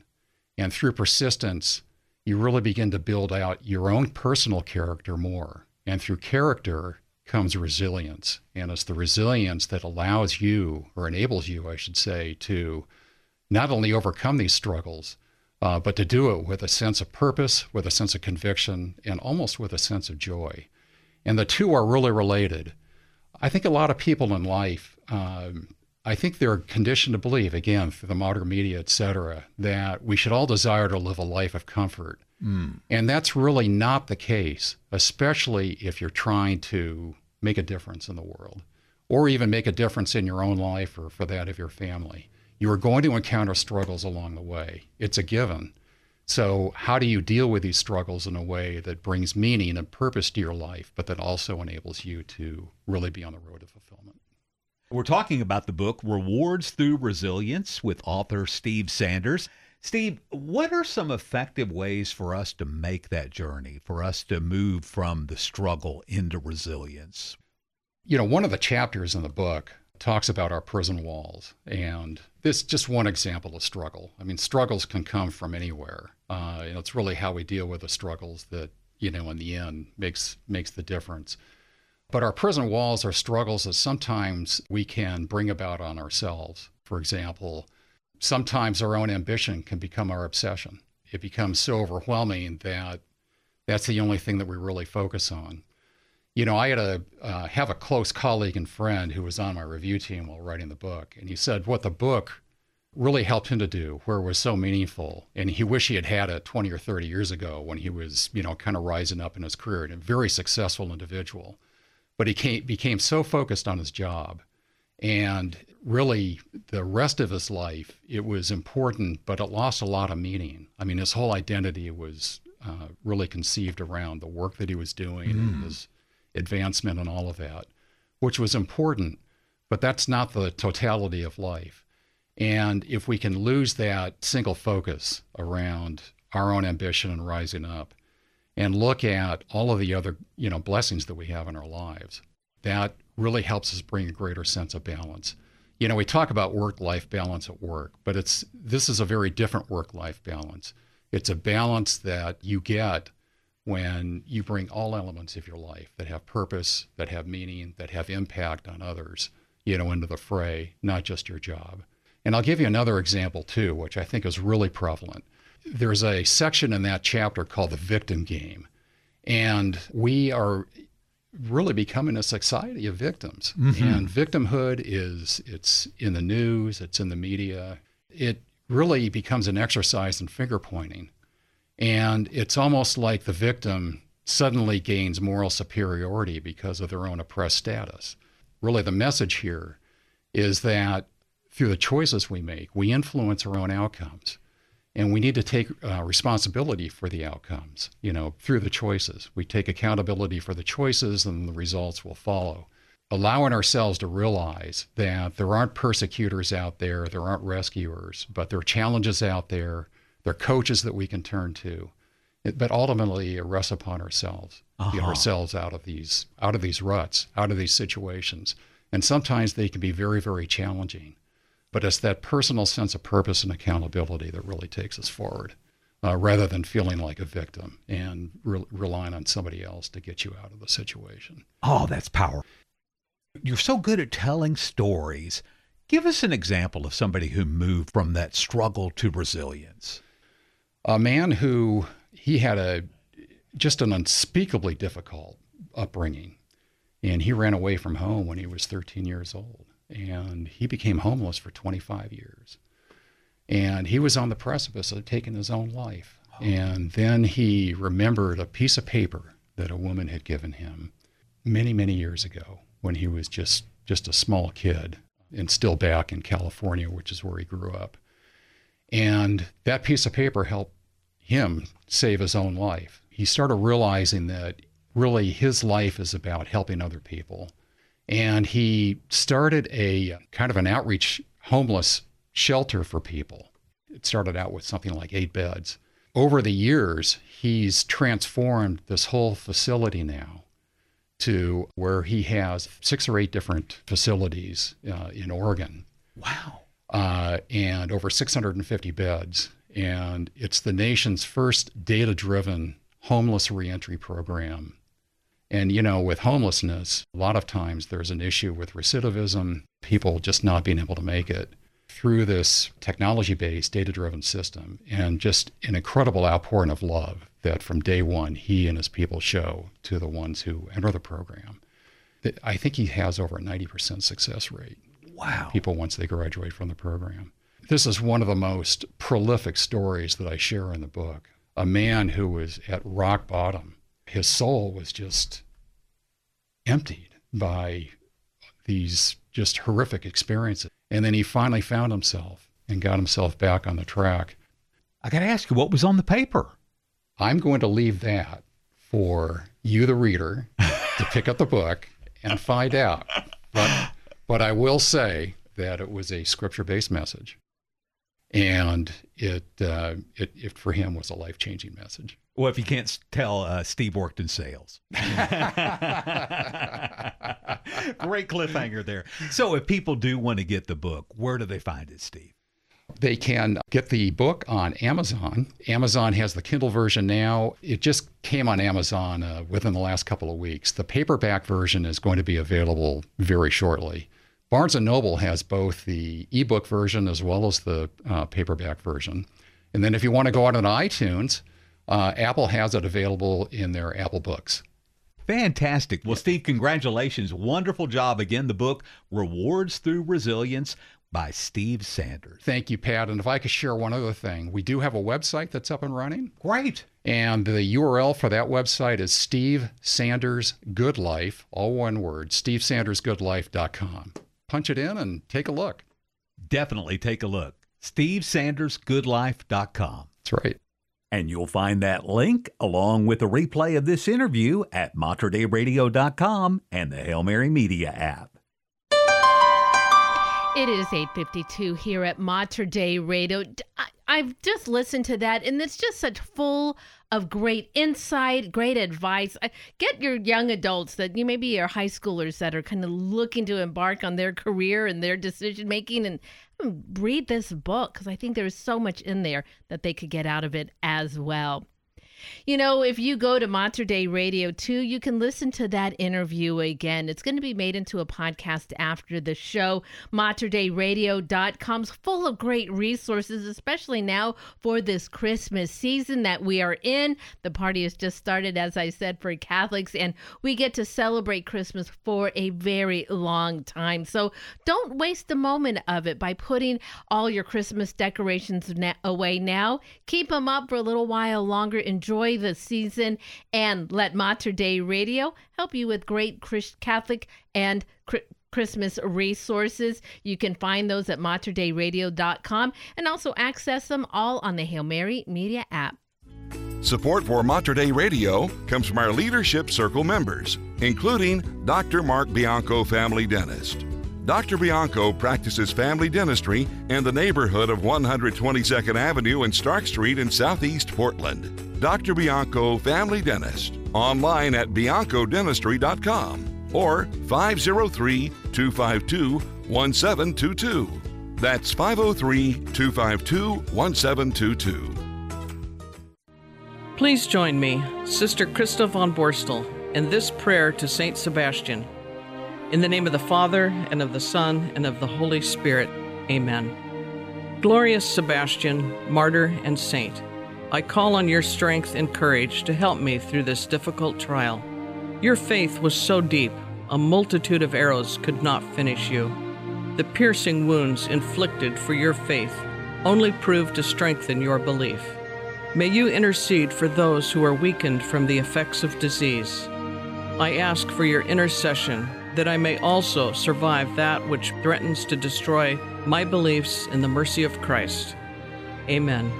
And through persistence, you really begin to build out your own personal character more. And through character comes resilience. And it's the resilience that allows you, or enables you, I should say, to not only overcome these struggles, uh, but to do it with a sense of purpose, with a sense of conviction, and almost with a sense of joy. And the two are really related. I think a lot of people in life, um, I think they're conditioned to believe, again, through the modern media, et cetera, that we should all desire to live a life of comfort. Mm. And that's really not the case, especially if you're trying to make a difference in the world or even make a difference in your own life or for that of your family. You are going to encounter struggles along the way. It's a given. So, how do you deal with these struggles in a way that brings meaning and purpose to your life, but that also enables you to really be on the road to fulfillment? We're talking about the book Rewards Through Resilience with author Steve Sanders. Steve, what are some effective ways for us to make that journey, for us to move from the struggle into resilience? You know, one of the chapters in the book talks about our prison walls. And this just one example of struggle. I mean, struggles can come from anywhere. Uh, and it's really how we deal with the struggles that, you know, in the end makes makes the difference. But our prison walls are struggles that sometimes we can bring about on ourselves. For example, sometimes our own ambition can become our obsession. It becomes so overwhelming that that's the only thing that we really focus on. You know, I had a uh, have a close colleague and friend who was on my review team while writing the book, and he said what the book really helped him to do, where it was so meaningful, and he wished he had had it 20 or 30 years ago when he was, you know, kind of rising up in his career and a very successful individual. But he came, became so focused on his job, and really the rest of his life, it was important, but it lost a lot of meaning. I mean, his whole identity was uh, really conceived around the work that he was doing and Mm. his advancement and all of that, which was important, but that's not the totality of life. And if we can lose that single focus around our own ambition and rising up and look at all of the other, you know, blessings that we have in our lives, that really helps us bring a greater sense of balance. You know, we talk about work-life balance at work, but it's this is a very different work-life balance. It's a balance that you get when you bring all elements of your life that have purpose, that have meaning, that have impact on others, you know, into the fray, not just your job. And I'll give you another example too, which I think is really prevalent. There's a section in that chapter called the victim game. And we are really becoming a society of victims. Mhm. And victimhood is it's in the news, it's in the media. It really becomes an exercise in finger pointing. And it's almost like the victim suddenly gains moral superiority because of their own oppressed status. Really, the message here is that through the choices we make, we influence our own outcomes. And we need to take uh, responsibility for the outcomes, you know, through the choices. We take accountability for the choices, and the results will follow. Allowing ourselves to realize that there aren't persecutors out there, there aren't rescuers, but there are challenges out there, there are coaches that we can turn to. It, but ultimately, it rests upon ourselves, Uh-huh. ourselves out of these out of these ruts, out of these situations. And sometimes they can be very, very challenging. But it's that personal sense of purpose and accountability that really takes us forward, uh, rather than feeling like a victim and re- relying on somebody else to get you out of the situation. Oh, that's powerful. You're so good at telling stories. Give us an example of somebody who moved from that struggle to resilience. A man who he had a just an unspeakably difficult upbringing, and he ran away from home when he was 13 years old, and he became homeless for 25 years. And he was on the precipice of taking his own life. And then he remembered a piece of paper that a woman had given him many, many years ago when he was just, just a small kid and still back in California, which is where he grew up. And that piece of paper helped him save his own life. He started realizing that really his life is about helping other people. And he started a kind of an outreach homeless shelter for people. It started out with something like eight beds. Over the years, he's transformed this whole facility now to where he has six or eight different facilities uh, in Oregon. Wow. Uh, and over 650 beds. And it's the nation's first data driven homeless reentry program. And, you know, with homelessness, a lot of times there's an issue with recidivism, people just not being able to make it through this technology based, data driven system, and just an incredible outpouring of love that from day one he and his people show to the ones who enter the program. I think he has over a 90% success rate. Wow. People once they graduate from the program. This is one of the most prolific stories that I share in the book. A man who was at rock bottom, his soul was just emptied by these just horrific experiences. And then he finally found himself and got himself back on the track. I got to ask you, what was on the paper? I'm going to leave that for you, the reader, to pick up the book and find out. But, but I will say that it was a scripture based message. And it, uh, it, it, for him, was a life changing message. Well, if you can't tell, uh, Steve worked in sales. *laughs* Great cliffhanger there. So, if people do want to get the book, where do they find it, Steve? They can get the book on Amazon. Amazon has the Kindle version now. It just came on Amazon uh, within the last couple of weeks. The paperback version is going to be available very shortly. Barnes & Noble has both the ebook version as well as the uh, paperback version. And then if you want to go out on iTunes, uh, Apple has it available in their Apple Books. Fantastic. Well, Steve, congratulations. Wonderful job. Again, the book, Rewards Through Resilience by Steve Sanders. Thank you, Pat. And if I could share one other thing, we do have a website that's up and running. Great. And the URL for that website is Steve Sanders Good Life, all one word, stevesandersgoodlife.com. Punch it in and take a look. Definitely take a look. SteveSandersGoodLife.com. That's right. And you'll find that link along with a replay of this interview at materdeiradio.com and the Hail Mary Media app. It is 8:52 here at Mater Dei Radio. I've just listened to that and it's just such full of great insight, great advice. Get your young adults that you maybe your high schoolers that are kind of looking to embark on their career and their decision making and mm, read this book because I think there's so much in there that they could get out of it as well. You know, if you go to Mater Dei Radio 2, you can listen to that interview again. It's going to be made into a podcast after the show. MaterDeiRadio.com's full of great resources, especially now for this Christmas season that we are in. The party has just started, as I said, for Catholics, and we get to celebrate Christmas for a very long time. So don't waste a moment of it by putting all your Christmas decorations away now. Keep them up for a little while longer. Enjoy the season and let Mater Dei Radio help you with great Chris- Catholic and Chri- Christmas resources. You can find those at materdeiradio.com and also access them all on the Hail Mary Media app. Support for Mater Dei Radio comes from our Leadership Circle members, including Dr. Mark Bianco, family dentist. Dr. Bianco practices family dentistry in the neighborhood of 122nd Avenue and Stark Street in Southeast Portland. Dr. Bianco, family dentist, online at biancodentistry.com or 503 252 1722. That's 503 252 1722. Please join me, Sister Christa von Borstel, in this prayer to Saint Sebastian. In the name of the Father, and of the Son, and of the Holy Spirit. Amen. Glorious Sebastian, martyr and saint, I call on your strength and courage to help me through this difficult trial. Your faith was so deep, a multitude of arrows could not finish you. The piercing wounds inflicted for your faith only proved to strengthen your belief. May you intercede for those who are weakened from the effects of disease. I ask for your intercession that I may also survive that which threatens to destroy my beliefs in the mercy of Christ. Amen.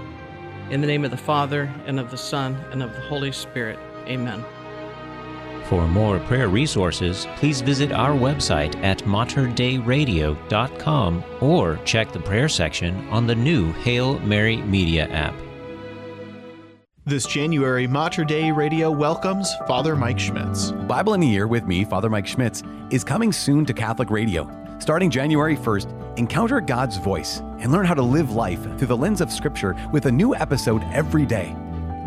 In the name of the Father, and of the Son, and of the Holy Spirit. Amen. For more prayer resources, please visit our website at materdeiradio.com or check the prayer section on the new Hail Mary Media app. This January, Mater Dei Radio welcomes Father Mike Schmitz. Bible in a Year with me, Father Mike Schmitz, is coming soon to Catholic Radio. Starting January 1st, encounter God's voice and learn how to live life through the lens of Scripture with a new episode every day.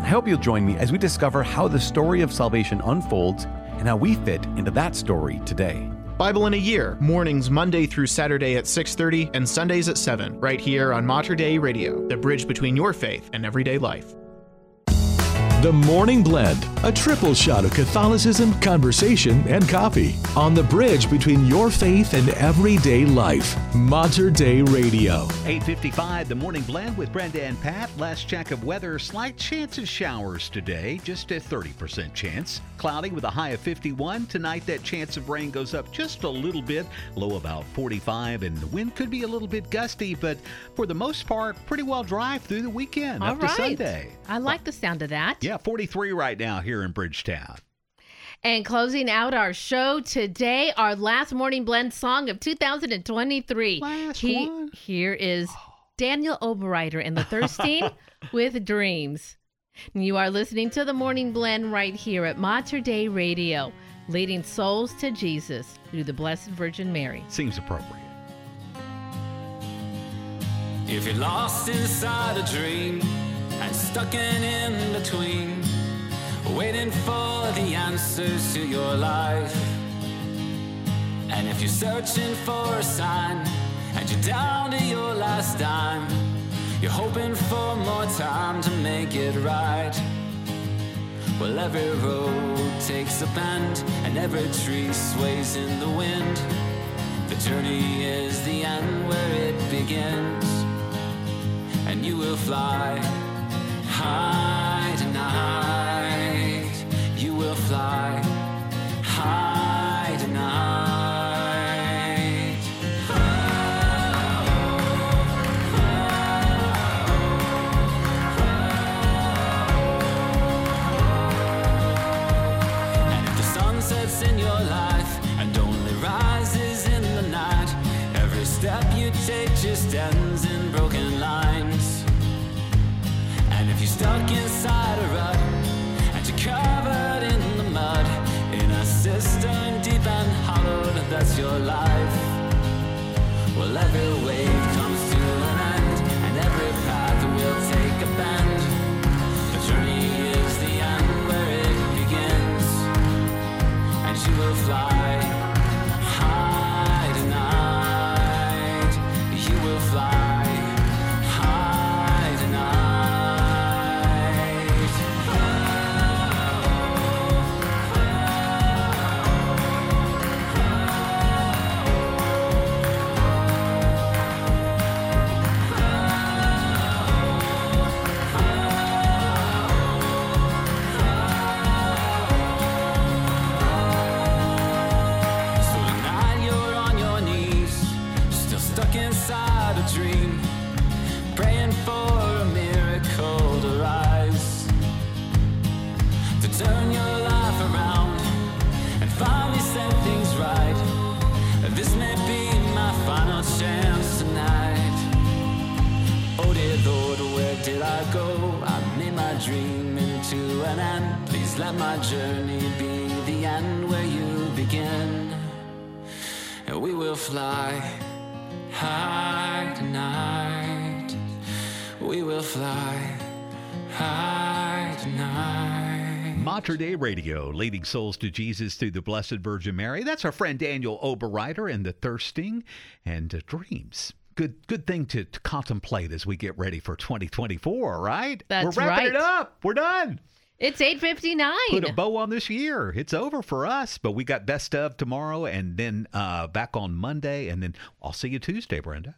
I hope you'll join me as we discover how the story of salvation unfolds and how we fit into that story today. Bible in a Year, mornings Monday through Saturday at 6:30 and Sundays at 7, right here on Mater Dei Radio, the bridge between your faith and everyday life. The Morning Blend, a triple shot of Catholicism, conversation, and coffee on the bridge between your faith and everyday life. Mater Dei Radio. 855, the morning blend with Brenda and Pat. Last check of weather, slight chance of showers today, just a 30% chance. Cloudy with a high of 51. Tonight, that chance of rain goes up just a little bit, low about 45, and the wind could be a little bit gusty, but for the most part, pretty well dry through the weekend All up to. Sunday. I like the sound of that. Yeah, 43 right now here in Bridgetown. And closing out our show today, our last morning blend song of 2023. Last one. Here is Daniel Oberreiter and the Thirsting *laughs* with Dreams. You are listening to the morning blend right here at Mater Dei Radio, leading souls to Jesus through the Blessed Virgin Mary. Seems appropriate. If you're lost inside a dream and stuck in in between, waiting for the answers to your life. And if you're searching for a sign and you're down to your last dime, you're hoping for more time to make it right. Well, every road takes a bend and every tree sways in the wind. The journey is the end where it begins and you will fly high tonight. You will fly stuck inside a rut and you're covered in the mud, in a cistern deep and hollowed, that's your life. Well, every dream into an end. Please let my journey be the end where you begin. And we will fly high tonight. We will fly high tonight. Mater Dei Radio, leading souls to Jesus through the Blessed Virgin Mary. That's our friend Daniel Oberreiter and the Thirsting and Dreams. Good, good thing to, to contemplate as we get ready for 2024, right? That's We're wrapping right. it up. We're done. It's 8:59. Put a bow on this year. It's over for us, but we got best of tomorrow and then uh, back on Monday, and then I'll see you Tuesday, Brenda.